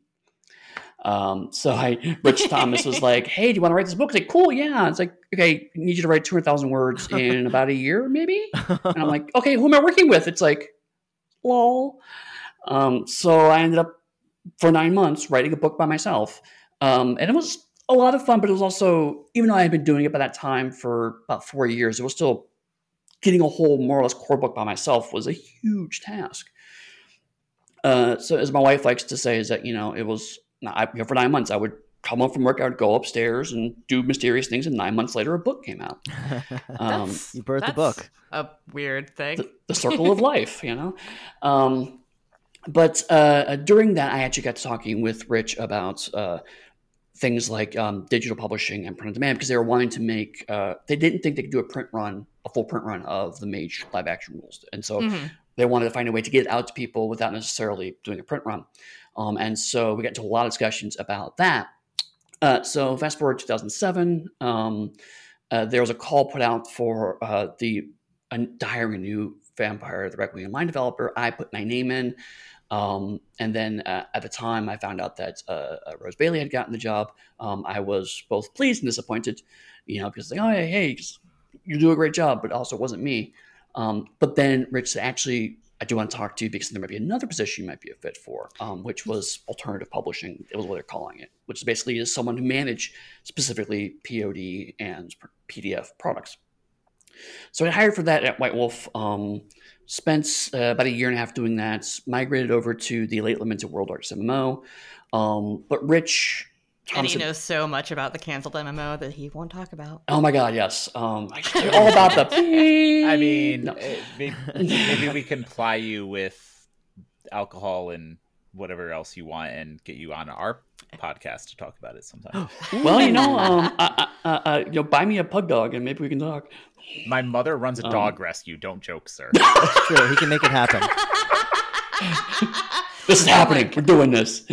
um, so I, Rich Thomas was like, "Hey, do you want to write this book?" I was like, "Cool, yeah." It's like, "Okay, I need you to write two hundred thousand words in about a year, maybe." And I'm like, "Okay, who am I working with?" It's like, "Lol." Um, so I ended up for nine months writing a book by myself, um, and it was a lot of fun. But it was also, even though I had been doing it by that time for about four years, it was still getting a whole more or less core book by myself was a huge task. Uh, so, as my wife likes to say, is that you know it was I, you know, for nine months, I would come home from work, I would go upstairs and do mysterious things, and nine months later, a book came out. Um, you birthed the book. A weird thing. The, the circle of life, you know. Um, but uh, during that, I actually got to talking with Rich about uh, things like um, digital publishing and print on demand because they were wanting to make. Uh, they didn't think they could do a print run, a full print run of the Mage live action rules, and so mm-hmm. they wanted to find a way to get it out to people without necessarily doing a print run. Um, and so we got into a lot of discussions about that. Uh, so fast forward 2007, um, uh, there was a call put out for uh, the a new Vampire the Requiem Mind developer. I put my name in. Um, and then uh, at the time, I found out that uh, uh, Rose Bailey had gotten the job. Um, I was both pleased and disappointed, you know, because like, oh, hey, hey, you do a great job, but also it wasn't me. Um, but then Rich actually, I do want to talk to you because there might be another position you might be a fit for, um, which was alternative publishing. It was what they're calling it, which basically is someone who manage specifically POD and PDF products. So I hired for that at White Wolf. Um, spent uh, about a year and a half doing that. Migrated over to the late limited World Arts MMO. Um, but Rich and he knows so much about the canceled MMO that he won't talk about. Oh my god, yes. Um, all about the. I mean, no. Eh, maybe, maybe we can ply you with alcohol and whatever else you want, and get you on our podcast to talk about it sometime. well, you know, um, uh, uh, uh, you know, buy me a pug dog, and maybe we can talk. My mother runs a um, dog rescue. Don't joke, sir. That's true. He can make it happen. this is happening. We're doing this.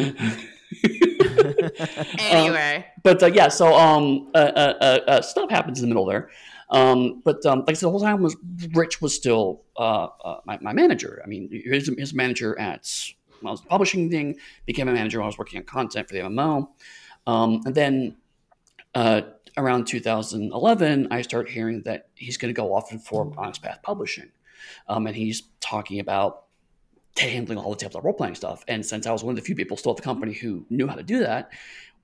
anyway, um, but uh, yeah, so um, uh, uh, uh, uh, stuff happens in the middle there. Um, but um, like I said, the whole time was Rich was still uh, my, my, manager. I mean, his, his manager at I was publishing thing became a manager when I was working on content for the MMO, um, and then around 2011, I start hearing that he's going to go off and form Onyx Path Publishing, um, and he's talking about handling all the tabletop role playing stuff. And since I was one of the few people still at the company who knew how to do that,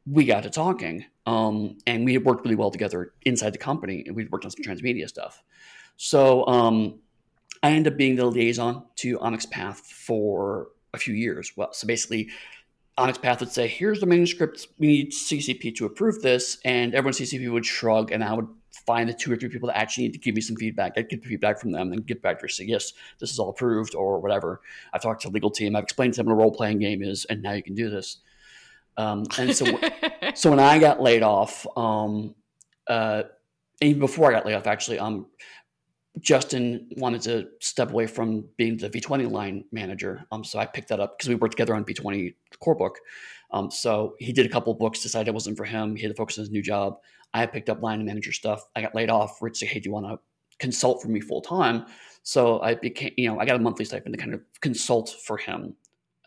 we got to talking. Um, and we had worked really well together inside the company, and we'd worked on some transmedia stuff. So um, I ended up being the liaison to Onyx Path for a few years. Well, so basically, Onyx Path would say, "Here's the manuscript. We need CCP to approve this," and everyone CCP would shrug, and I would find the two or three people that actually need to give me some feedback. Get the feedback from them and get back to say, yes, this is all approved or whatever. I've talked to the legal team. I've explained to them what a role playing game is, and now you can do this. Um, and so, so when I got laid off, um, uh, even before I got laid off, actually, um, Justin wanted to step away from being the V20 line manager. Um, so I picked that up because we worked together on V20 core book. Um, so he did a couple books, decided it wasn't for him. He had to focus on his new job. I picked up line manager stuff. I got laid off. Rich said, "Hey, do you want to consult for me full time?" So I became, you know, I got a monthly stipend to kind of consult for him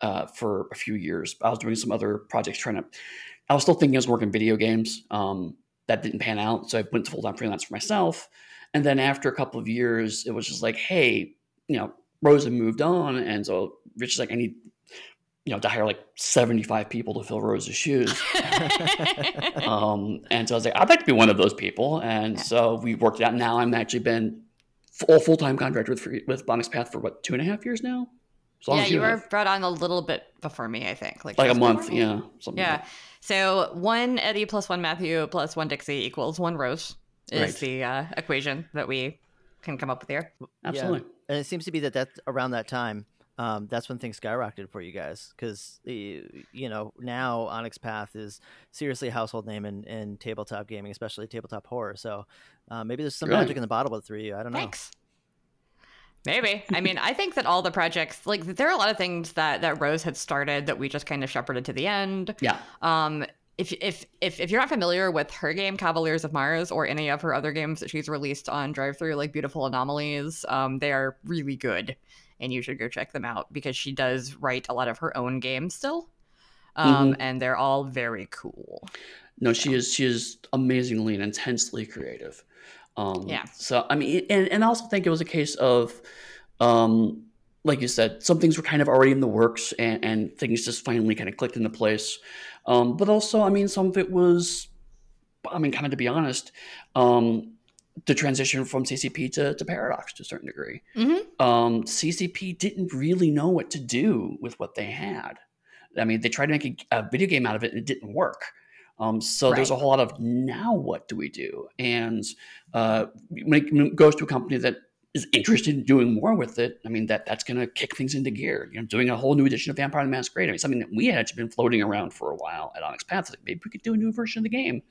uh, for a few years. I was doing some other projects, trying to. I was still thinking I was working video games. Um, that didn't pan out, so I went to full time freelance for myself. And then after a couple of years, it was just like, hey, you know, Rose moved on, and so Rich is like, I need you know, to hire like 75 people to fill Rose's shoes. um, and so I was like, I'd like to be one of those people. And yeah. so we worked it out. Now I'm actually been full full time contract with with Onyx Path for what two and a half years now. yeah, you, you were brought on a little bit before me, I think, like like a month, yeah, yeah. Like so one Eddy plus one Matthew plus one Dixie equals one Rose is right. the uh, equation that we can come up with here. Absolutely, yeah. and it seems to be that that's around that time um, that's when things skyrocketed for you guys because you know now Onyx Path is seriously a household name in, in tabletop gaming, especially tabletop horror. So uh, maybe there's some really? magic in the bottle with three. I don't know. Thanks. Maybe. I mean, I think that all the projects, like, there are a lot of things that that Rose had started that we just kind of shepherded to the end. Yeah. Um, if, if if if you're not familiar with her game Cavaliers of Mars or any of her other games that she's released on DriveThru, like Beautiful Anomalies, um, they are really good and you should go check them out because she does write a lot of her own games still. Um, mm-hmm. and they're all very cool. No, she is she is amazingly and intensely creative. Um, yeah. So I mean, and, and I also think it was a case of, um, like you said, some things were kind of already in the works, and, and things just finally kind of clicked into place. Um, but also, I mean, some of it was, I mean, kind of to be honest, um, the transition from CCP to, to Paradox to a certain degree. Mm-hmm. Um, CCP didn't really know what to do with what they had. I mean, they tried to make a, a video game out of it and it didn't work. Um, so right. there's a whole lot of now what do we do? And uh, when it goes to a company that is interested in doing more with it, I mean that that's going to kick things into gear. You know, doing a whole new edition of Vampire the Masquerade. I mean, something that we had actually been floating around for a while at Onyx Path. Like maybe we could do a new version of the game.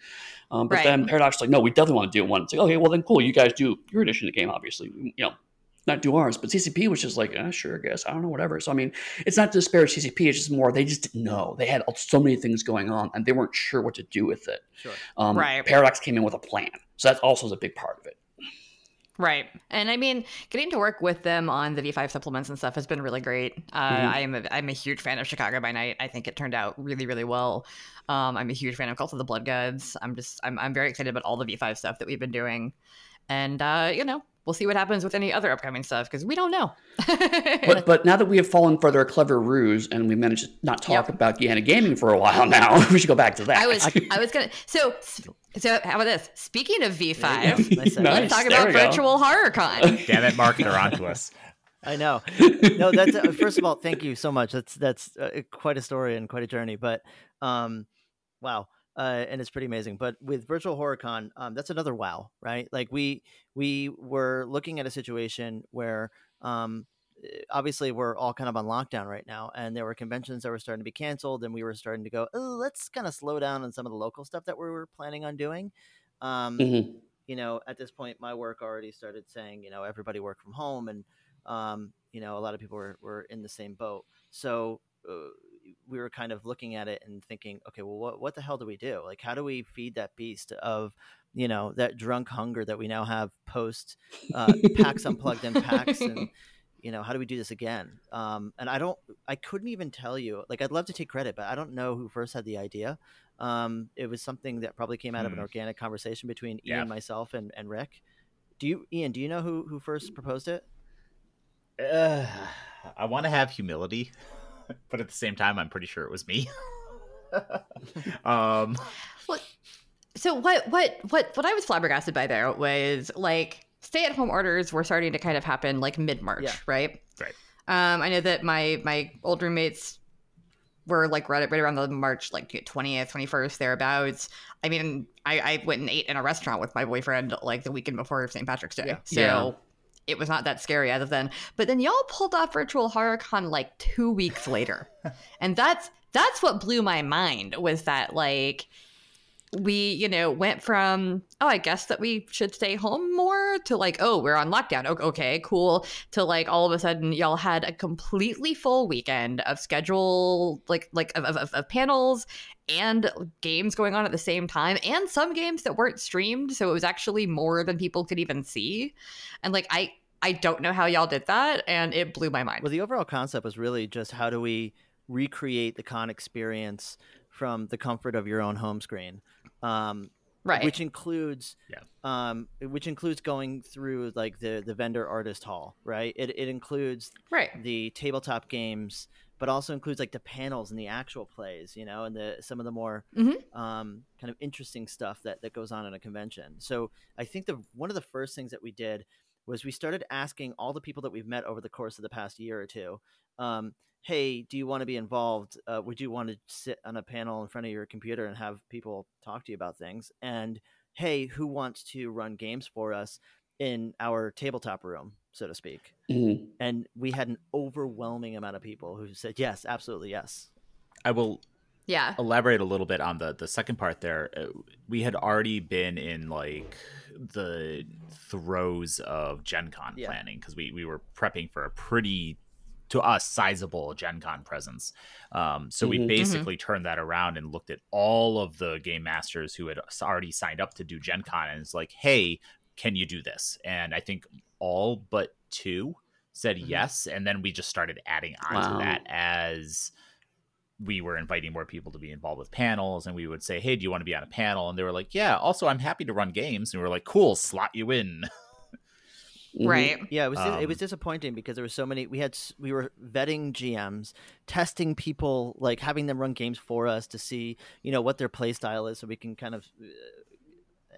Um, but right. then Paradox like, no, we definitely want to do one. It's like, okay, well then cool, you guys do your edition of the game, obviously. You know, not do ours. But CCP was just like, eh, sure, I guess I don't know, whatever. So I mean, it's not to disparage CCP. It's just more they just didn't know. They had so many things going on, and they weren't sure what to do with it. Sure. Um, right. Paradox came in with a plan, so that also is a big part of it. Right. And I mean, getting to work with them on the V5 supplements and stuff has been really great. Uh, mm-hmm. I am a, I'm a huge fan of Chicago by Night. I think it turned out really, really well. Um, I'm a huge fan of Cult of the Blood Gods. I'm just, I'm, I'm very excited about all the V5 stuff that we've been doing. And, uh, you know, we'll see what happens with any other upcoming stuff because we don't know. but, but now that we have fallen for their clever ruse and we managed to not talk yep. about Gehenna Gaming for a while now, we should go back to that. I was, I was gonna. So, so how about this? Speaking of V5, nice. let's talk there about Virtual HorrorCon. Damn it, marketer onto us. I know. No, that's uh, first of all, thank you so much. That's that's uh, quite a story and quite a journey. But um, wow uh, and it's pretty amazing. But with Virtual HorrorCon, um, that's another wow, right? Like we we were looking at a situation where um, eh, obviously we're all kind of on lockdown right now, and there were conventions that were starting to be canceled, and we were starting to go, oh, let's kind of slow down on some of the local stuff that we were planning on doing. Um, mm-hmm. You know, at this point, my work already started saying, you know, everybody work from home, and um, you know, a lot of people were, were in the same boat. So uh, we were kind of looking at it and thinking, okay, well, what what the hell do we do? Like, how do we feed that beast of you know that drunk hunger that we now have post uh, PAX unplugged and packs and you know how do we do this again um, and i don't i couldn't even tell you like i'd love to take credit but i don't know who first had the idea um, it was something that probably came out of an hmm. organic conversation between yeah. ian myself and, and rick do you ian do you know who who first proposed it Uh, I want to have humility, but at the same time, I'm pretty sure it was me. um, well, so what? What? What? What I was flabbergasted by there was like stay-at-home orders were starting to kind of happen like mid-March, Yeah. right? Right. Um, I know that my my old roommates were like right, right around the March like 20th, 21st, thereabouts. I mean, I, I went and ate in a restaurant with my boyfriend like the weekend before St. Patrick's Day. Yeah. So Yeah. It was not that scary as of then. But then y'all pulled off virtual HorrorCon like two weeks later. and that's that's what blew my mind was that like we, you know, went from, oh, I guess that we should stay home more to like, oh, we're on lockdown. Okay, cool. To like all of a sudden y'all had a completely full weekend of schedule, like like of, of, of panels and games going on at the same time and some games that weren't streamed. So it was actually more than people could even see. And like I I don't know how y'all did that and it blew my mind. Well, the overall concept was really just how do we recreate the con experience from the comfort of your own home screen, um, right. which includes, Yeah. um, which includes going through like the the vendor artist hall, right? It it includes right. the tabletop games, but also includes like the panels and the actual plays, you know, and the some of the more Mhm. um, kind of interesting stuff that that goes on in a convention. So I think the one of the first things that we did was we started asking all the people that we've met over the course of the past year or two. Um, Hey, do you want to be involved? Uh, would you want to sit on a panel in front of your computer and have people talk to you about things? And hey, who wants to run games for us in our tabletop room, so to speak? Mhm. and we had an overwhelming amount of people who said yes absolutely yes I will Yeah. elaborate a little bit on the the second part there. Uh, We had already been in like the throes of Gen Con Yeah. planning because we we were prepping for a pretty to us sizable Gen Con presence. Um, so we Mhm. basically turned that around and looked at all of the game masters who had already signed up to do Gen Con and it's like, hey, can you do this? And I think all but two said Mhm. yes, and then we just started adding on Wow. to that as we were inviting more people to be involved with panels and we would say hey do you want to be on a panel and they were like yeah also i'm happy to run games and we were like cool slot you in. Right. yeah it was dis- it was Um, disappointing because there were so many we had we were vetting gms testing people like having them run games for us to see you know what their play style is so we can kind of uh,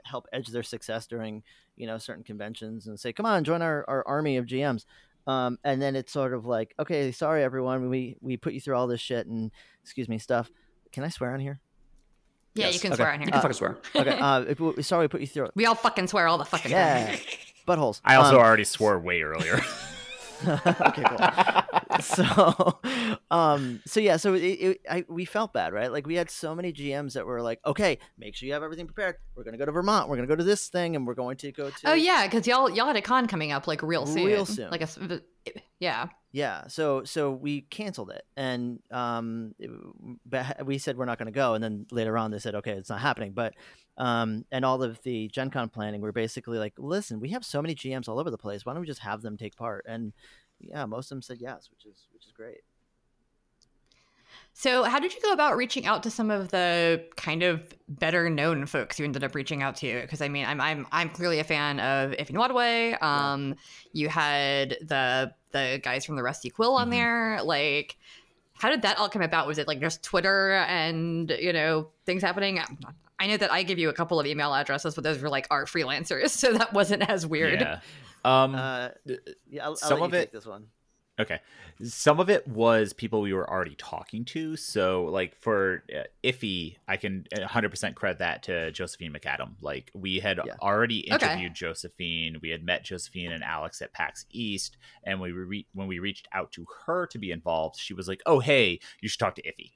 help edge their success during you know certain conventions and say come on join our, our army of gms um, and then it's sort of like okay sorry everyone we we put you through all this shit and excuse me stuff can i swear on here Yeah, you can Okay. swear on here. You can fucking swear. okay uh, if sorry we put you through we all fucking swear all the fucking Yeah. time. buttholes i also Um, already swore way earlier okay, cool. so, um, so yeah, so it, it, I, we felt bad, right? Like we had so many GMs that were like, okay, make sure you have everything prepared. We're gonna go to Vermont. We're gonna go to this thing, and we're going to go to. Oh yeah, because y'all y'all had a con coming up like real soon. Real soon. Like a yeah. Yeah, so so we canceled it, and um, it- but we said we're not going to go, and then later on they said, okay, it's not happening. But um, and all of the Gen Con planning, we're basically like, listen, we have so many GMs all over the place. Why don't we just have them take part? And yeah, most of them said yes, which is which is great. So how did you go about reaching out to some of the kind of better known folks you ended up reaching out to? Because I mean, I'm I'm I'm clearly a fan of Ify Nwadiwe. Um, you had the the guys from the Rusty Quill on Mhm. there. Like, how did that all come about? Was it like just Twitter and you know things happening? I know that I give you a couple of email addresses, but those were like art freelancers, so that wasn't as weird. yeah um Uh, yeah, I'll, I'll some let of you it- this one. Okay. Some of it was people we were already talking to. So, like for uh, Ify, I can 100% credit that to Josephine McAdam. Like, we had Yeah. already Okay. interviewed Josephine. We had met Josephine and Alex at PAX East. And we re- when we reached out to her to be involved, she was like, oh, hey, you should talk to Ify.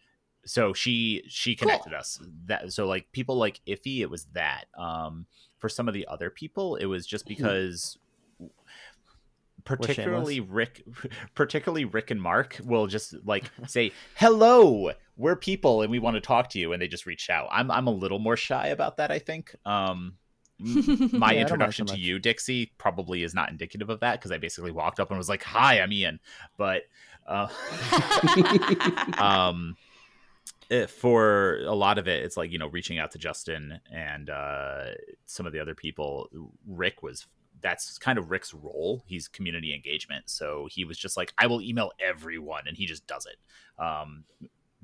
So she she Cool. connected us. That so like people like Ify, it was that. Um, for some of the other people, it was just because particularly Rick, particularly Rick and Mark will just like say, "Hello, we're people, and we want to talk to you," and they just reach out. I'm I'm a little more shy about that. I think. Um, my Yeah, I don't mind introduction so to you, Dixie, probably is not indicative of that because I basically walked up and was like, "Hi, I'm Ian," but. Uh, um eh, for a lot of it it's like you know reaching out to justin and uh some of the other people rick was that's kind of Rick's role. He's community engagement, so he was just like, I will email everyone, and he just does it. Um,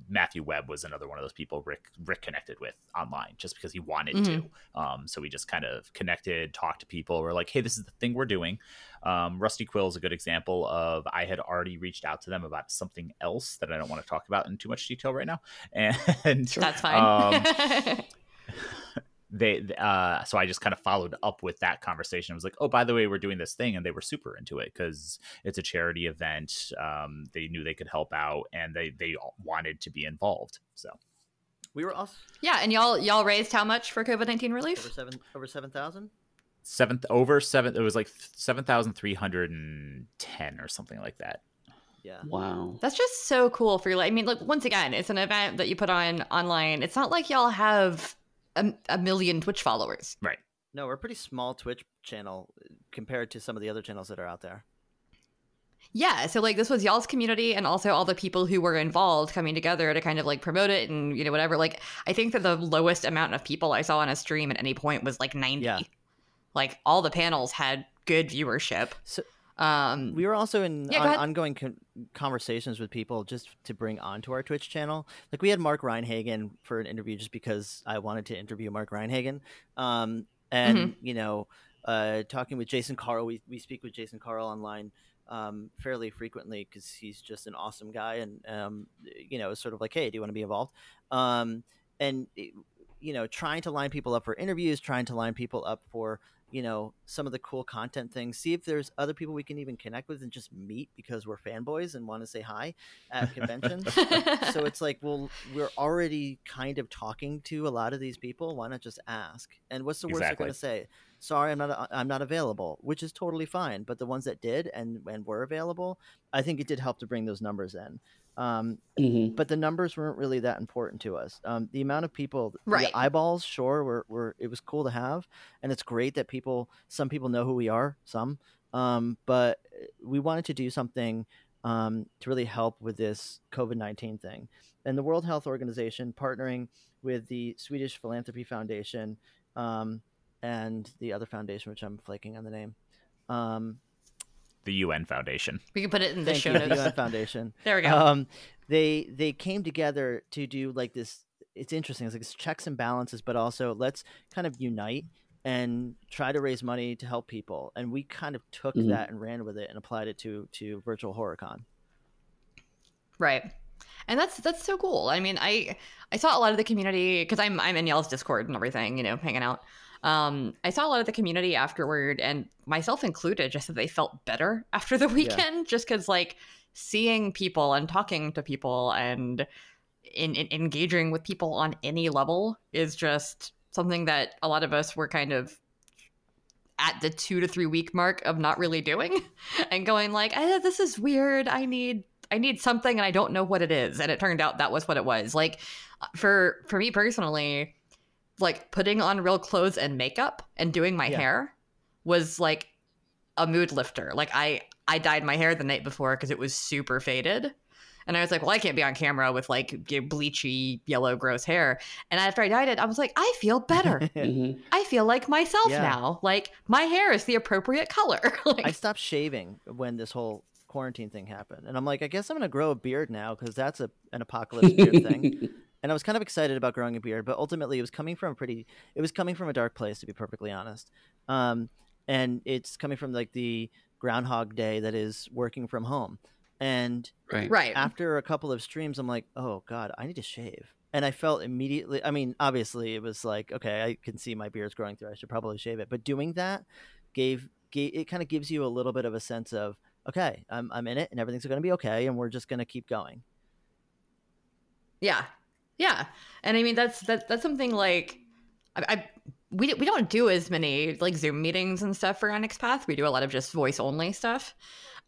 Matthew Webb was another one of those people Rick Rick connected with online just because he wanted mm-hmm. to. Um, so we just kind of connected, talked to people. We're like, hey, this is the thing we're doing. Um, Rusty Quill is a good example of I had already reached out to them about something else that I don't want to talk about in too much detail right now, and that's fine. Um, they uh so i just kind of followed up with that conversation i was like oh by the way we're doing this thing and they were super into it because it's a charity event um they knew they could help out and they they wanted to be involved so we were also yeah and y'all y'all raised how much for covid-19 relief over seven over seven thousand seventh over seven it was like 7310 or something like that yeah. Wow. That's just so cool for you. I mean, like once again, it's an event that you put on online. It's not like y'all have a, a million Twitch followers. Right. No, we're a pretty small Twitch channel compared to some of the other channels that are out there. Yeah, so like this was y'all's community and also all the people who were involved coming together to kind of like promote it and you know whatever. Like I think that the lowest amount of people I saw on a stream at any point was like 90. Yeah. Like all the panels had good viewership. So um, we were also in yeah, on, ongoing con- conversations with people just to bring onto our Twitch channel. Like we had Mark Rein-Hagen for an interview just because I wanted to interview Mark Rein-Hagen. Um, and mm-hmm. you know, uh, talking with Jason Carl, we we speak with Jason Carl online um, fairly frequently because he's just an awesome guy, and um, you know, it's sort of like, hey, do you want to be involved? Um, and you know, trying to line people up for interviews, trying to line people up for you know some of the cool content things see if there's other people we can even connect with and just meet because we're fanboys and want to say hi at conventions. So it's like well we're already kind of talking to a lot of these people why not just ask? And what's the worst exactly. they're going to say? Sorry i'm not i'm not available which is totally fine but the ones that did and and were available i think it did help to bring those numbers in um, mm-hmm. But the numbers weren't really that important to us. Um, the amount of people, right. the eyeballs, sure, were, were it was cool to have, and it's great that people, some people know who we are, some, um, but we wanted to do something um, to really help with this COVID nineteen thing, and the World Health Organization partnering with the Swiss Philanthropy Foundation um, and the other foundation, which I'm flaking on the name. Um, the UN Foundation. We can put it in the Thank show you, notes. The UN Foundation. there we go. Um, they they came together to do like this. It's interesting. It's like it's checks and balances, but also let's kind of unite and try to raise money to help people. And we kind of took mm-hmm. that and ran with it and applied it to to virtual HorrorCon. Right. And that's that's so cool. I mean, I I saw a lot of the community because I'm I'm in y'all's Discord and everything, you know, hanging out um, I saw a lot of the community afterward, and myself included, just that they felt better after the weekend, yeah. just because like seeing people and talking to people and in, in, engaging with people on any level is just something that a lot of us were kind of at the two to three week mark of not really doing and going like eh, this is weird. I need i need something and i don't know what it is. And it turned out that was what it was. Like for for me personally like putting on real clothes and makeup and doing my yeah. hair was like a mood lifter. Like I I dyed my hair the night before because it was super faded. And I was like, well, I can't be on camera with like bleachy yellow gross hair. And after I dyed it, I was like, I feel better. mm-hmm. I feel like myself yeah. now. Like my hair is the appropriate color. like, I stopped shaving when this whole quarantine thing happened. And I'm like, I guess I'm going to grow a beard now because that's a, an apocalypse beard thing. and I was kind of excited about growing a beard, but ultimately it was coming from a pretty, it was coming from a dark place to be perfectly honest. Um, and it's coming from like the Groundhog Day that is working from home. And right. right after a couple of streams, I'm like, oh god, I need to shave. And I felt immediately. I mean, obviously, it was like, okay, I can see my beard's growing through. I should probably shave it. But doing that gave, gave it kind of gives you a little bit of a sense of, okay, I'm I'm in it, and everything's going to be okay, and we're just going to keep going. Yeah, yeah, and I mean that's that, that's something like I, I we we don't do as many like Zoom meetings and stuff for Onyx Path. We do a lot of just voice only stuff.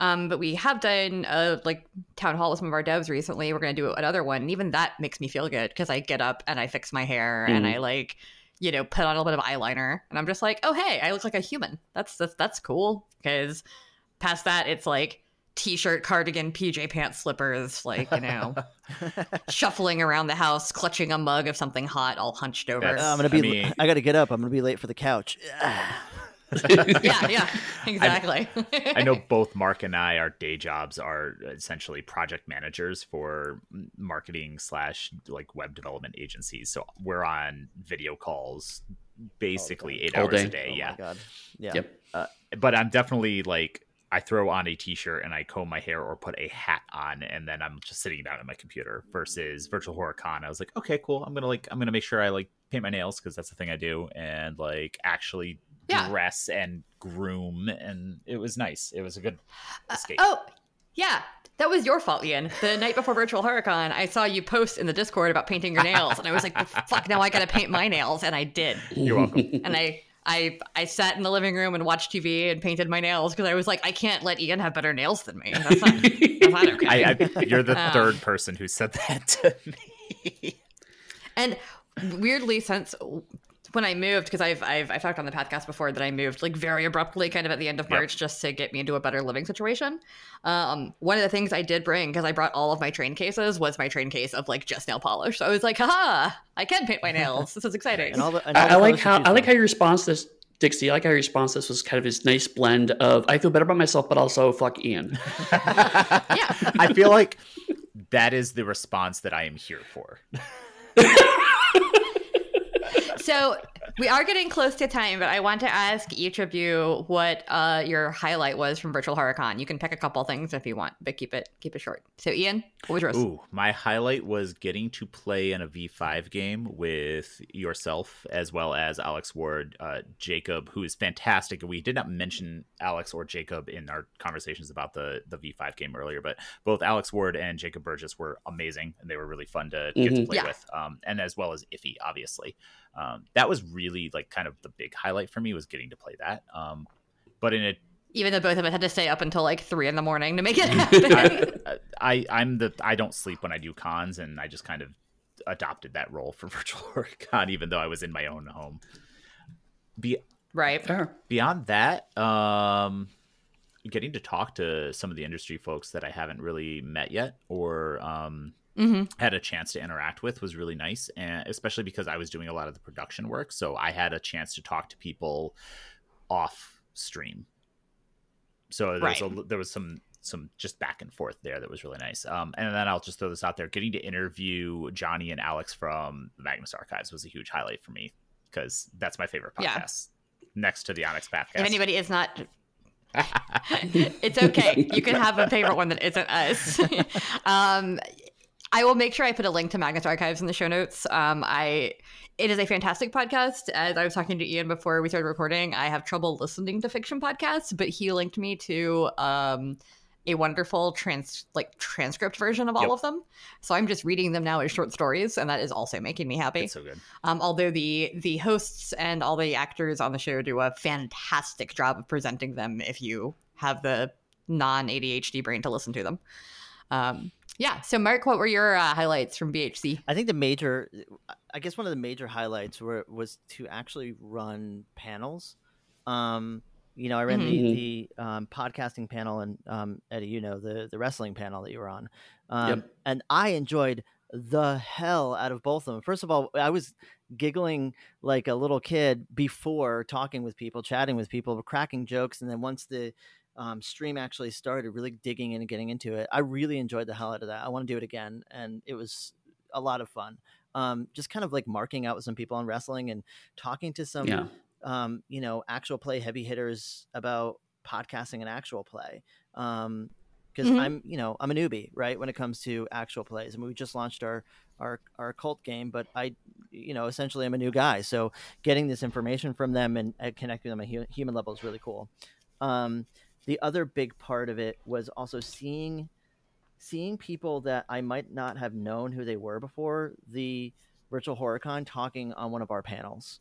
Um, but we have done a like town hall with some of our devs recently. We're gonna do another one, and even that makes me feel good because I get up and I fix my hair mm. and I like you know put on a little bit of eyeliner, and I'm just like, oh hey, I look like a human. That's that's that's cool. Because past that, it's like t-shirt, cardigan, PJ pants, slippers, like you know, shuffling around the house, clutching a mug of something hot, all hunched over. Uh, I'm gonna be. I, mean, I got to get up. I'm gonna be late for the couch. yeah, yeah, exactly. I, I, know both Mark and I, our day jobs are essentially project managers for marketing slash like web development agencies. So we're on video calls basically eight All hours day. a day. Oh yeah. God. Yeah. Yep. Uh, but I'm definitely like I throw on a t-shirt and I comb my hair or put a hat on and then I'm just sitting down at my computer versus virtual horror con. I was like, okay, cool. I'm going to like I'm going to make sure I like paint my nails cuz that's the thing I do and like actually yeah. dress and groom and it was nice. It was a good uh, escape. Uh, oh, yeah. That was your fault, Ian. The night before Virtual HorrorCon, I saw you post in the Discord about painting your nails, and I was like, "Fuck! Now I gotta paint my nails," and I did. You're welcome. And I I I sat in the living room and watched TV and painted my nails because I was like, I can't let Ian have better nails than me. That's not, that's not okay. I, I, you're the um, third person who said that to me. And weirdly, since when I moved, because I've, I've I've talked on the podcast before that I moved like very abruptly, kind of at the end of March, yep. just to get me into a better living situation. Um, one of the things I did bring because I brought all of my train cases was my train case of like just nail polish. So I was like, haha, I can paint my nails. This is exciting. and all the, and all I, I like how I like how your response to this Dixie, I like how your response this was kind of this nice blend of I feel better about myself, but also fuck Ian. yeah. I feel like that is the response that I am here for. so we are getting close to time, but I want to ask each of you what uh, your highlight was from Virtual HorrorCon. You can pick a couple things if you want, but keep it keep it short. So, Ian, what was yours? Ooh, my highlight was getting to play in a V5 game with yourself as well as Alex Ward, uh, Jacob, who is fantastic. We did not mention Alex or Jacob in our conversations about the the V5 game earlier, but both Alex Ward and Jacob Burgess were amazing, and they were really fun to get mm-hmm. to play yeah. with, um, and as well as Ify, obviously um, that was really like kind of the big highlight for me was getting to play that. Um, but in a even though both of us had to stay up until like three in the morning to make it happen. I, I am the I don't sleep when I do cons, and I just kind of adopted that role for virtual con, even though I was in my own home. Be right. Fair. Beyond that, um, getting to talk to some of the industry folks that I haven't really met yet, or um, mm-hmm. had a chance to interact with was really nice, and especially because I was doing a lot of the production work, so I had a chance to talk to people off stream. So there, right. was, a, there was some some just back and forth there that was really nice. Um, and then I'll just throw this out there: getting to interview Johnny and Alex from the Magnus Archives was a huge highlight for me because that's my favorite podcast yeah. next to the Onyx podcast. If anybody is not it's okay. You can have a favorite one that isn't us. um, I will make sure I put a link to Magnus Archives in the show notes. Um, I it is a fantastic podcast. As I was talking to Ian before we started recording, I have trouble listening to fiction podcasts, but he linked me to um, a wonderful trans like transcript version of all yep. of them. So I'm just reading them now as short stories, and that is also making me happy. It's so good. Um, although the the hosts and all the actors on the show do a fantastic job of presenting them, if you have the non ADHD brain to listen to them. Um, yeah. So, Mark, what were your uh, highlights from VHC? I think the major, I guess one of the major highlights were was to actually run panels. Um, you know, I ran mm-hmm. the, the um, podcasting panel, and um, Eddy, you know, the the wrestling panel that you were on, um, yep. and I enjoyed the hell out of both of them. First of all, I was giggling like a little kid before talking with people, chatting with people, cracking jokes, and then once the um, stream actually started, really digging in and getting into it. I really enjoyed the hell out of that. I want to do it again, and it was a lot of fun. Um, just kind of like marking out with some people on wrestling and talking to some, yeah. um, you know, actual play heavy hitters about podcasting and actual play. Um, because mm-hmm. I'm, you know, I'm a newbie, right, when it comes to actual plays. I mean, we just launched our our our cult game, but I, you know, essentially I'm a new guy. So getting this information from them and, and connecting them at a human level is really cool. Um, the other big part of it was also seeing seeing people that I might not have known who they were before the virtual horrorcon talking on one of our panels.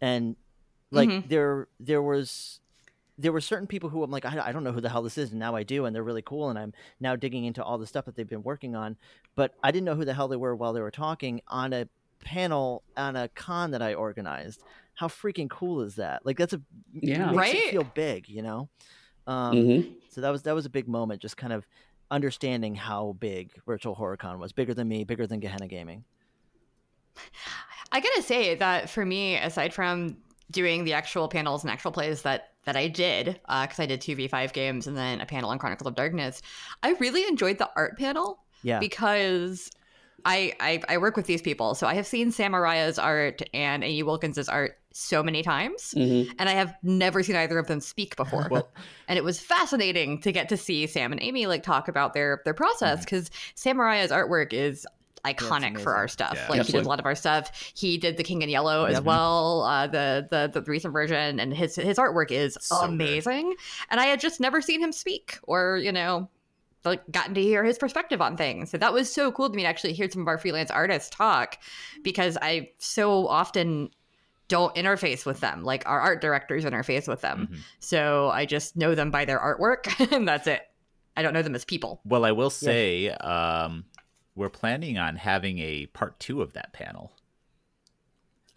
And like mm-hmm. there there was there were certain people who I'm like I, I don't know who the hell this is and now I do and they're really cool and I'm now digging into all the stuff that they've been working on but I didn't know who the hell they were while they were talking on a panel on a con that I organized. How freaking cool is that? Like that's a yeah, right. feel big, you know. Um, mm-hmm. So that was that was a big moment, just kind of understanding how big Virtual HorrorCon was, bigger than me, bigger than Gehenna Gaming. I gotta say that for me, aside from doing the actual panels and actual plays that that I did, because uh, I did two v five games and then a panel on Chronicles of Darkness, I really enjoyed the art panel. Yeah, because I, I, I work with these people, so I have seen Sam Araya's art and Amy Wilkins's art so many times, mm-hmm. and I have never seen either of them speak before. well, and it was fascinating to get to see Sam and Amy like talk about their their process because mm-hmm. Artwork is iconic for our stuff. Yeah. Like Absolutely. he did a lot of our stuff. He did the King in Yellow as well, uh, the, the the recent version, and his his artwork is so amazing. Good. And I had just never seen him speak or you know like gotten to hear his perspective on things. So that was so cool to me to actually hear some of our freelance artists talk because I so often don't interface with them. Like our art directors interface with them. Mm-hmm. So I just know them by their artwork and that's it. I don't know them as people. Well, I will say, yeah. um, we're planning on having a part two of that panel.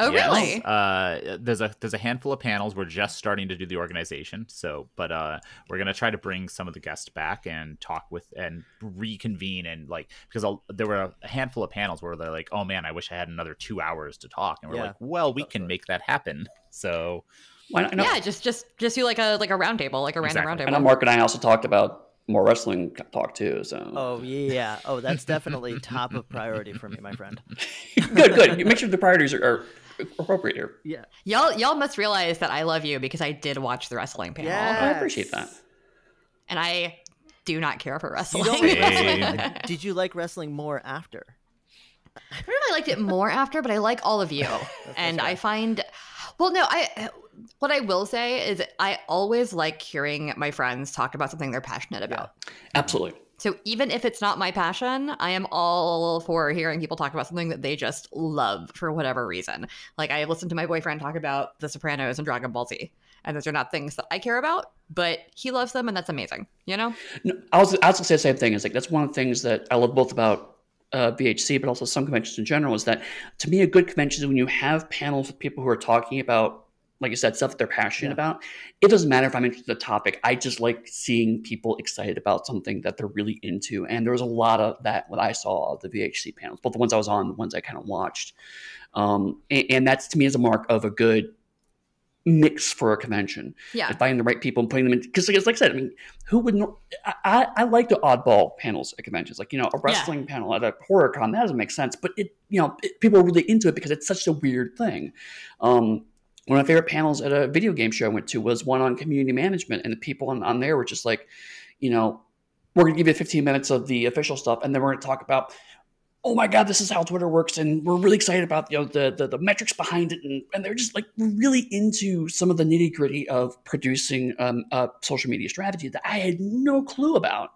Oh, yes. really? Uh, there's a there's a handful of panels. We're just starting to do the organization, so but uh, we're gonna try to bring some of the guests back and talk with and reconvene and like because I'll, there were a handful of panels where they're like, oh man, I wish I had another two hours to talk, and we're yeah. like, well, we can make that happen. So. yeah, just just just do like a like a roundtable, like a random exactly. roundtable. I know Mark and I also talked about more wrestling talk too. So. Oh yeah. Oh, that's definitely top of priority for me, my friend. good, good. Make sure the priorities are, are, appropriate here. Yeah. Y'all, y'all must realize that I love you because I did watch the wrestling panel. Yes. Oh, I appreciate that. And I do not care for wrestling. You did you like wrestling more after? I don't know if I liked it more after, but I like all of you, and I find, well, no, I what I will say is I always like hearing my friends talk about something they're passionate about. Absolutely. So even if it's not my passion, I am all for hearing people talk about something that they just love for whatever reason. Like I listened to my boyfriend talk about The Sopranos and Dragon Ball Z, and those are not things that I care about, but he loves them, and that's amazing. You know. No, I was I was gonna say the same thing. Is like that's one of the things that I love both about uh, VHC, but also some conventions in general. Is that to me a good convention is when you have panels with people who are talking about like I said, stuff that they're passionate yeah. about. It doesn't matter if I'm into the topic. I just like seeing people excited about something that they're really into. And there was a lot of that when I saw the VHC panels, both the ones I was on, the ones I kind of watched. Um, and, and that's to me is a mark of a good mix for a convention. Yeah. And finding the right people and putting them in. Because, like, like I said, I mean, who would know? I, I like the oddball panels at conventions. Like, you know, a wrestling yeah. panel at a horror con, that doesn't make sense. But it, you know, it, people are really into it because it's such a weird thing. Um, one of my favorite panels at a video game show I went to was one on community management, and the people on, on there were just like, you know, we're going to give you 15 minutes of the official stuff, and then we're going to talk about, oh my god, this is how Twitter works, and we're really excited about you know the the, the metrics behind it, and, and they're just like really into some of the nitty gritty of producing um, a social media strategy that I had no clue about.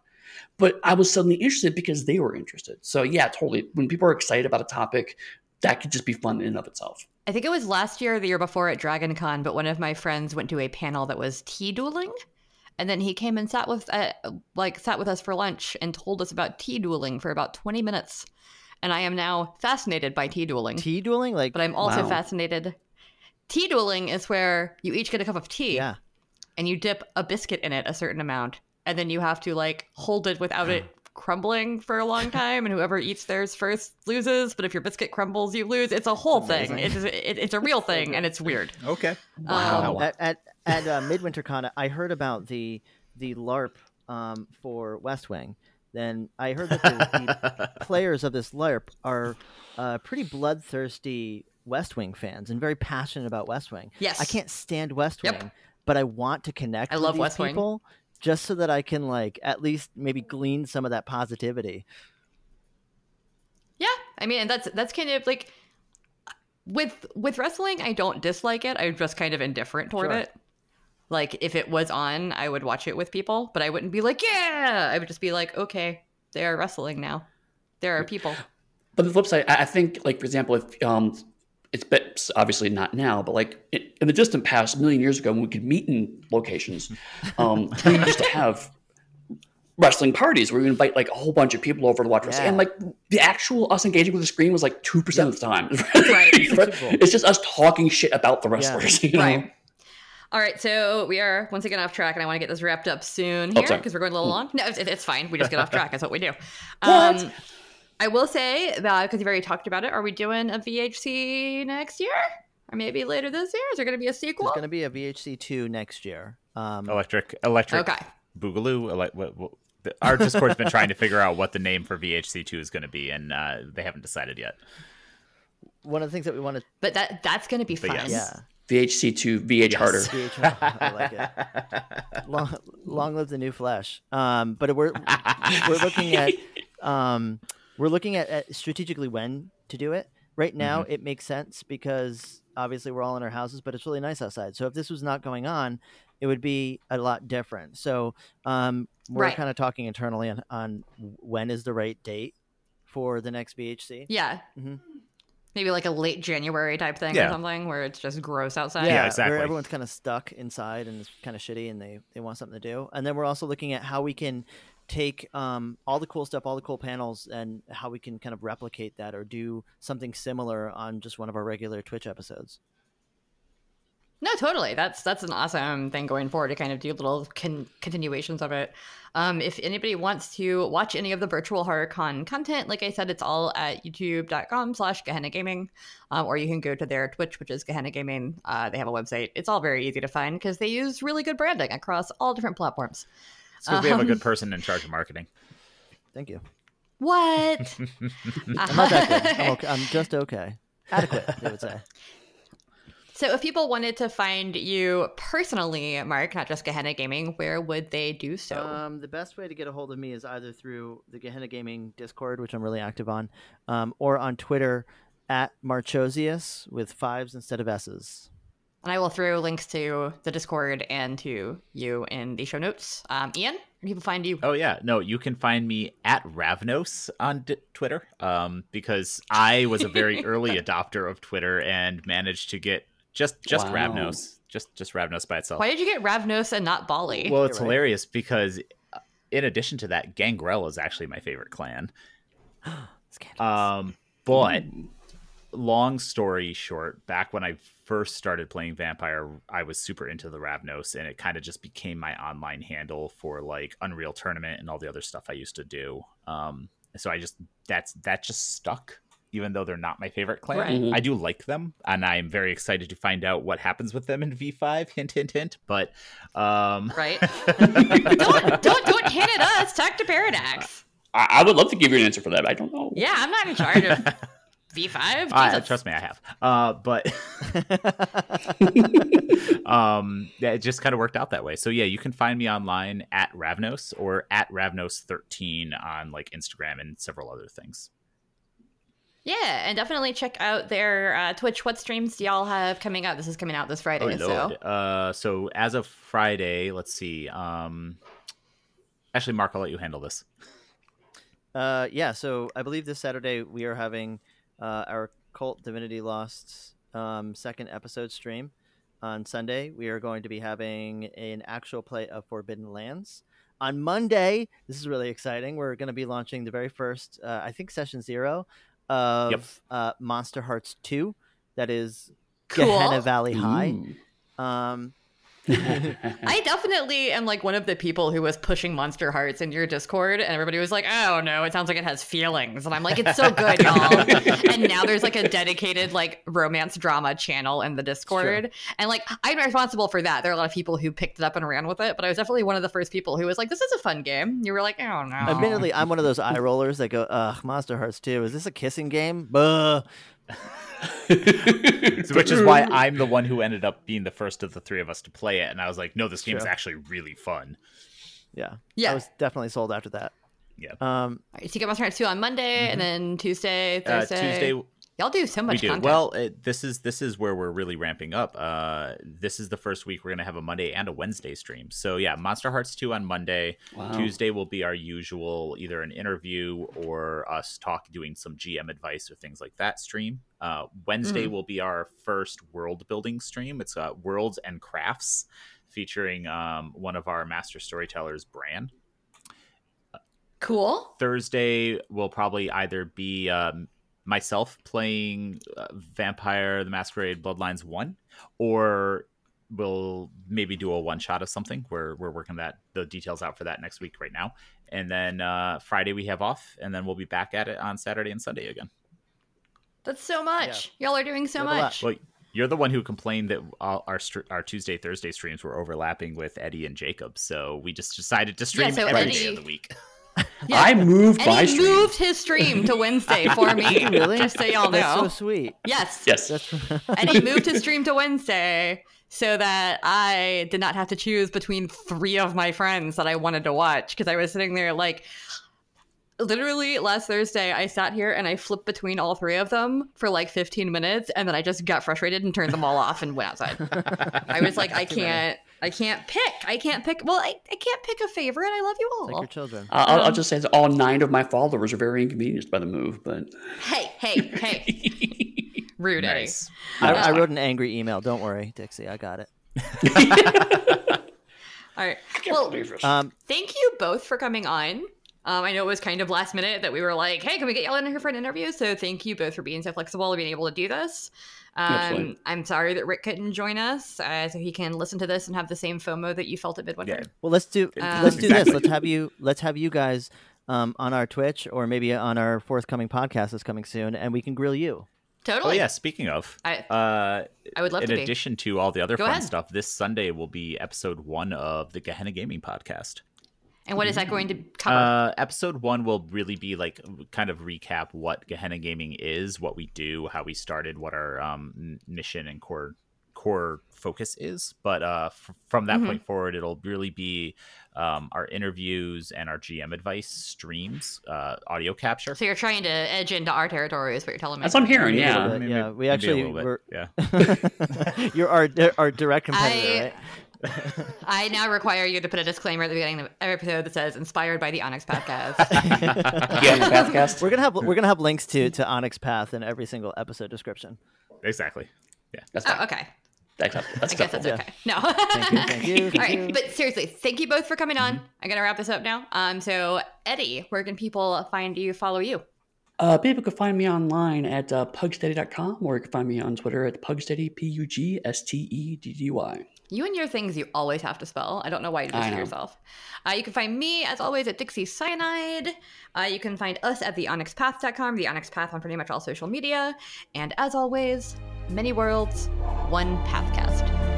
But I was suddenly interested because they were interested. So yeah, totally. When people are excited about a topic, that could just be fun in and of itself. I think it was last year or the year before at Dragon Con, but one of my friends went to a panel that was tea dueling. And then he came and sat with uh, like sat with us for lunch and told us about tea dueling for about 20 minutes. And I am now fascinated by tea dueling. Tea dueling like But I'm also wow. fascinated. Tea dueling is where you each get a cup of tea. Yeah. And you dip a biscuit in it a certain amount and then you have to like hold it without it crumbling for a long time, and whoever eats theirs first loses. But if your biscuit crumbles, you lose. It's a whole thing. It's it, it's a real thing, and it's weird. Okay. Wow. Um, at at, at uh, Midwinter Con, I heard about the the LARP um, for West Wing. Then I heard that the, the players of this LARP are uh, pretty bloodthirsty West Wing fans and very passionate about West Wing. Yes. I can't stand West Wing, yep. but I want to connect. I love West people. Wing just so that I can like at least maybe glean some of that positivity. Yeah, I mean, that's that's kind of like with with wrestling. I don't dislike it. I'm just kind of indifferent toward sure. it. Like if it was on, I would watch it with people, but I wouldn't be like, yeah. I would just be like, okay, they are wrestling now. There are people. But the flip side, I think, like for example, if um, it's obviously not now, but like in the distant past, a million years ago, when we could meet in locations, um, we used to have wrestling parties where we invite like a whole bunch of people over to watch wrestling. Yeah. And like the actual us engaging with the screen was like 2% yep. of the time. right. it's just us talking shit about the wrestlers. Yeah. You know? Right. All right, so we are once again off track, and I want to get this wrapped up soon oh, here because oh, we're going a little long. No, it's, it's, fine. We just get off track. That's what we do. Um, I will say that because you've already talked about it. Are we doing a VHC next year? or maybe later this year? Is there going to be a sequel? There's going to be a VHC two next year. Um, electric, electric, Okay. Boogaloo. Ele- what, what, the, our Discord's been trying to figure out what the name for VHC two is going to be, and uh, they haven't decided yet. one of the things that we want to But that that's going to be But fun. yes. yeah VHC2 VH Yes. harder. VH, I like it. Long, long live the new flesh. Um, but we're we're looking at um, we're looking at, at strategically when to do it. Right now, it makes sense because obviously we're all in our houses, but it's really nice outside. So if this was not going on, it would be a lot different. So um, we're Right. kind of talking internally on, on when is the right date for the next VHC. Yeah. Mhm. Maybe like a late January type thing or something where it's just gross outside. Yeah, exactly. Where everyone's kind of stuck inside and it's kind of shitty and they, they want something to do. And then we're also looking at how we can take um, all the cool stuff, all the cool panels, and how we can kind of replicate that or do something similar on just one of our regular Twitch episodes. No, totally. That's that's an awesome thing going forward to kind of do little con- continuations of it. Um, if anybody wants to watch any of the virtual HorrorCon content, like I said, it's all at youtube.com slash Gehenna Gaming, um, or you can go to their Twitch, which is Gehenna Gaming. Uh, they have a website. It's all very easy to find because they use really good branding across all different platforms. It's because we have a Um, good person in charge of marketing. Thank you. What? I'm not that good. I'm, okay. I'm just okay. Adequate, they would say. So, if people wanted to find you personally, Mark, not just Gehenna Gaming, where would they do so? Um, the best way to get a hold of me is either through the Gehenna Gaming Discord, which I'm really active on, um, or on Twitter at Marchosius with fives instead of S's. And I will throw links to the Discord and to you in the show notes. Um, Ian, where do people find you? Oh yeah, no, you can find me at Ravnos on D- Twitter um, because I was a very early adopter of Twitter and managed to get just just Wow. Ravnos, just just Ravnos by itself. Why did you get Ravnos and not Baali? Well, it's You're right. hilarious because uh, in addition to that, Gangrel is actually my favorite clan. Scandalous. Um, but long story short, back when I first started playing Vampire, I was super into the Ravnos, and it kind of just became my online handle for like Unreal Tournament and all the other stuff I used to do. Um, so I just that's that just stuck. Even though they're not my favorite clan, Right. Mhm. I do like them, and I'm very excited to find out what happens with them in V5. Hint, hint, hint. But um, right? don't, don't don't hint at us. Talk to Paradox. I, I would love to give you an answer for that. But I don't know. Yeah, I'm not in charge of V5. I, trust me, I have. Uh, but um, yeah, it just kind of worked out that way. So yeah, you can find me online at Ravnos or at Ravnos13 on like Instagram and several other things. Yeah, and definitely check out their uh, Twitch. What streams do y'all have coming out? This is coming out this Friday. Oh so. Uh, so as of Friday, let's see. Um, actually, Mark, I'll let you handle this. Uh, yeah, so I believe this Saturday we are having uh, our Kult Divinity Lost um, second episode stream. On Sunday, we are going to be having an actual play of Forbidden Lands. On Monday, this is really exciting. We're going to be launching the very first, uh, I think, session zero of Yep. uh, Monsterhearts 2. That is Cool. Gehenna Valley High. Ooh. Um, I definitely am like one of the people who was pushing Monsterhearts in your Discord, and everybody was like, "Oh no, it sounds like it has feelings," and I'm like, "It's so good, y'all." and now there's like a dedicated like romance drama channel in the Discord, and like I'm responsible for that. There are a lot of people who picked it up and ran with it, but I was definitely one of the first people who was like, "This is a fun game." You were like, "Oh no." Admittedly, I'm one of those eye rollers that go, "Ugh, Monsterhearts 2. Is this a kissing game?" Buh. So, which is why I'm the one who ended up being the first of the three of us to play it, and I was like, "No, this game is Sure. actually really fun." Yeah. Yeah. I was definitely sold after that. Yeah. Um, All right, so you get Monsterhearts 2 on Monday, and then Tuesday, Uh, Thursday. Tuesday, Y'all do so much. we much do content. well. It, this is this is where we're really ramping up. Uh, this is the first week we're gonna have a Monday and a Wednesday stream. So yeah, Monsterhearts two on Monday. Wow. Tuesday will be our usual, either an interview or us talk, doing some GM advice or things like that stream. Uh, Wednesday will be our first world building stream. It's uh, Worlds and Crafts, featuring um, one of our master storytellers, Bran. cool. Thursday will probably either be um, myself playing uh, Vampire the Masquerade Bloodlines 1 or we'll maybe do a one shot of something. We're, we're working that the details out for that next week right now. And then uh, Friday we have off, and then we'll be back at it on Saturday and Sunday again. That's so much. Y'all are doing so You have much. Well, You're the one who complained that all our our Tuesday Thursday streams were overlapping with Eddy and Jacob, so we just decided to stream Yeah, so every Eddy- day of the week. Yeah. I moved And my he stream. moved his stream to Wednesday for me. really? Just so y'all That's so sweet. yes. Yes. That's and he moved his stream to Wednesday so that I did not have to choose between three of my friends that I wanted to watch because I was sitting there like literally last Thursday I sat here and I flipped between all three of them for like 15 minutes and then I just got frustrated and turned them all off and went outside. I was like I can't I can't pick. I can't pick. Well, I, I can't pick a favorite. I love you all. like your children. I'll, I'll- I'll Um, just say that all nine of my followers are very inconvenienced by the move, but hey, hey, hey. Rude, nice. I, that's I wrote an angry email. Don't worry, Dixie. I got it. All right. Well, Um, thank you both for coming on. Um, I know it was kind of last minute that we were like, "Hey, can we get y'all in here for an interview?" So thank you both for being so flexible and being able to do this. Um, I'm sorry that Rick couldn't join us, uh, so he can listen to this and have the same FOMO that you felt at Midwinter. Yeah. well, let's do Um, let's do Exactly. this. Let's have you let's have you guys um, on our Twitch or maybe on our forthcoming podcast that's coming soon, and we can grill you. Oh Totally. yeah, speaking of, I, uh, I would love in to be. addition to all the other Go fun ahead. stuff, this Sunday will be episode one of the Gehenna Gaming podcast. And what is that going to cover? Uh, episode one will really be like kind of recap what Gehenna Gaming is, what we do, how we started, what our um, mission and core core focus is. But uh, f- from that Mhm. point forward, it'll really be um, our interviews and our GM advice streams, uh, audio capture. so you're trying to edge into our territory, is what you're telling me. That's what I'm hearing. Maybe a Yeah. Maybe- yeah. We maybe a actually little bit, yeah. You're our our direct competitor, I- right? I now require you to put a disclaimer at the beginning of every episode that says "inspired by the Onyx podcast." yeah, the Pathcast. We're gonna have we're gonna have links to to Onyx Path in every single episode description. exactly. Yeah. That's oh, okay. That's. That's I guess that's acceptable. okay. No. Thank you, thank you, thank right, you. but seriously, thank you both for coming on. Mm-hmm. I'm gonna wrap this up now. Um, so Eddy, where can people find you, follow you? Uh, people can find me online at uh, pugsteady.com or you can find me on Twitter at pugsteady, P U G S T E D D Y. You and your things you always have to spell. I don't know why you do this to yourself. Uh, you can find me, as always, at Dixie Cyanide. Uh, you can find us at theonyxpath.com, the Onyx Path on pretty much all social media. And as always, many worlds, one Pathcast.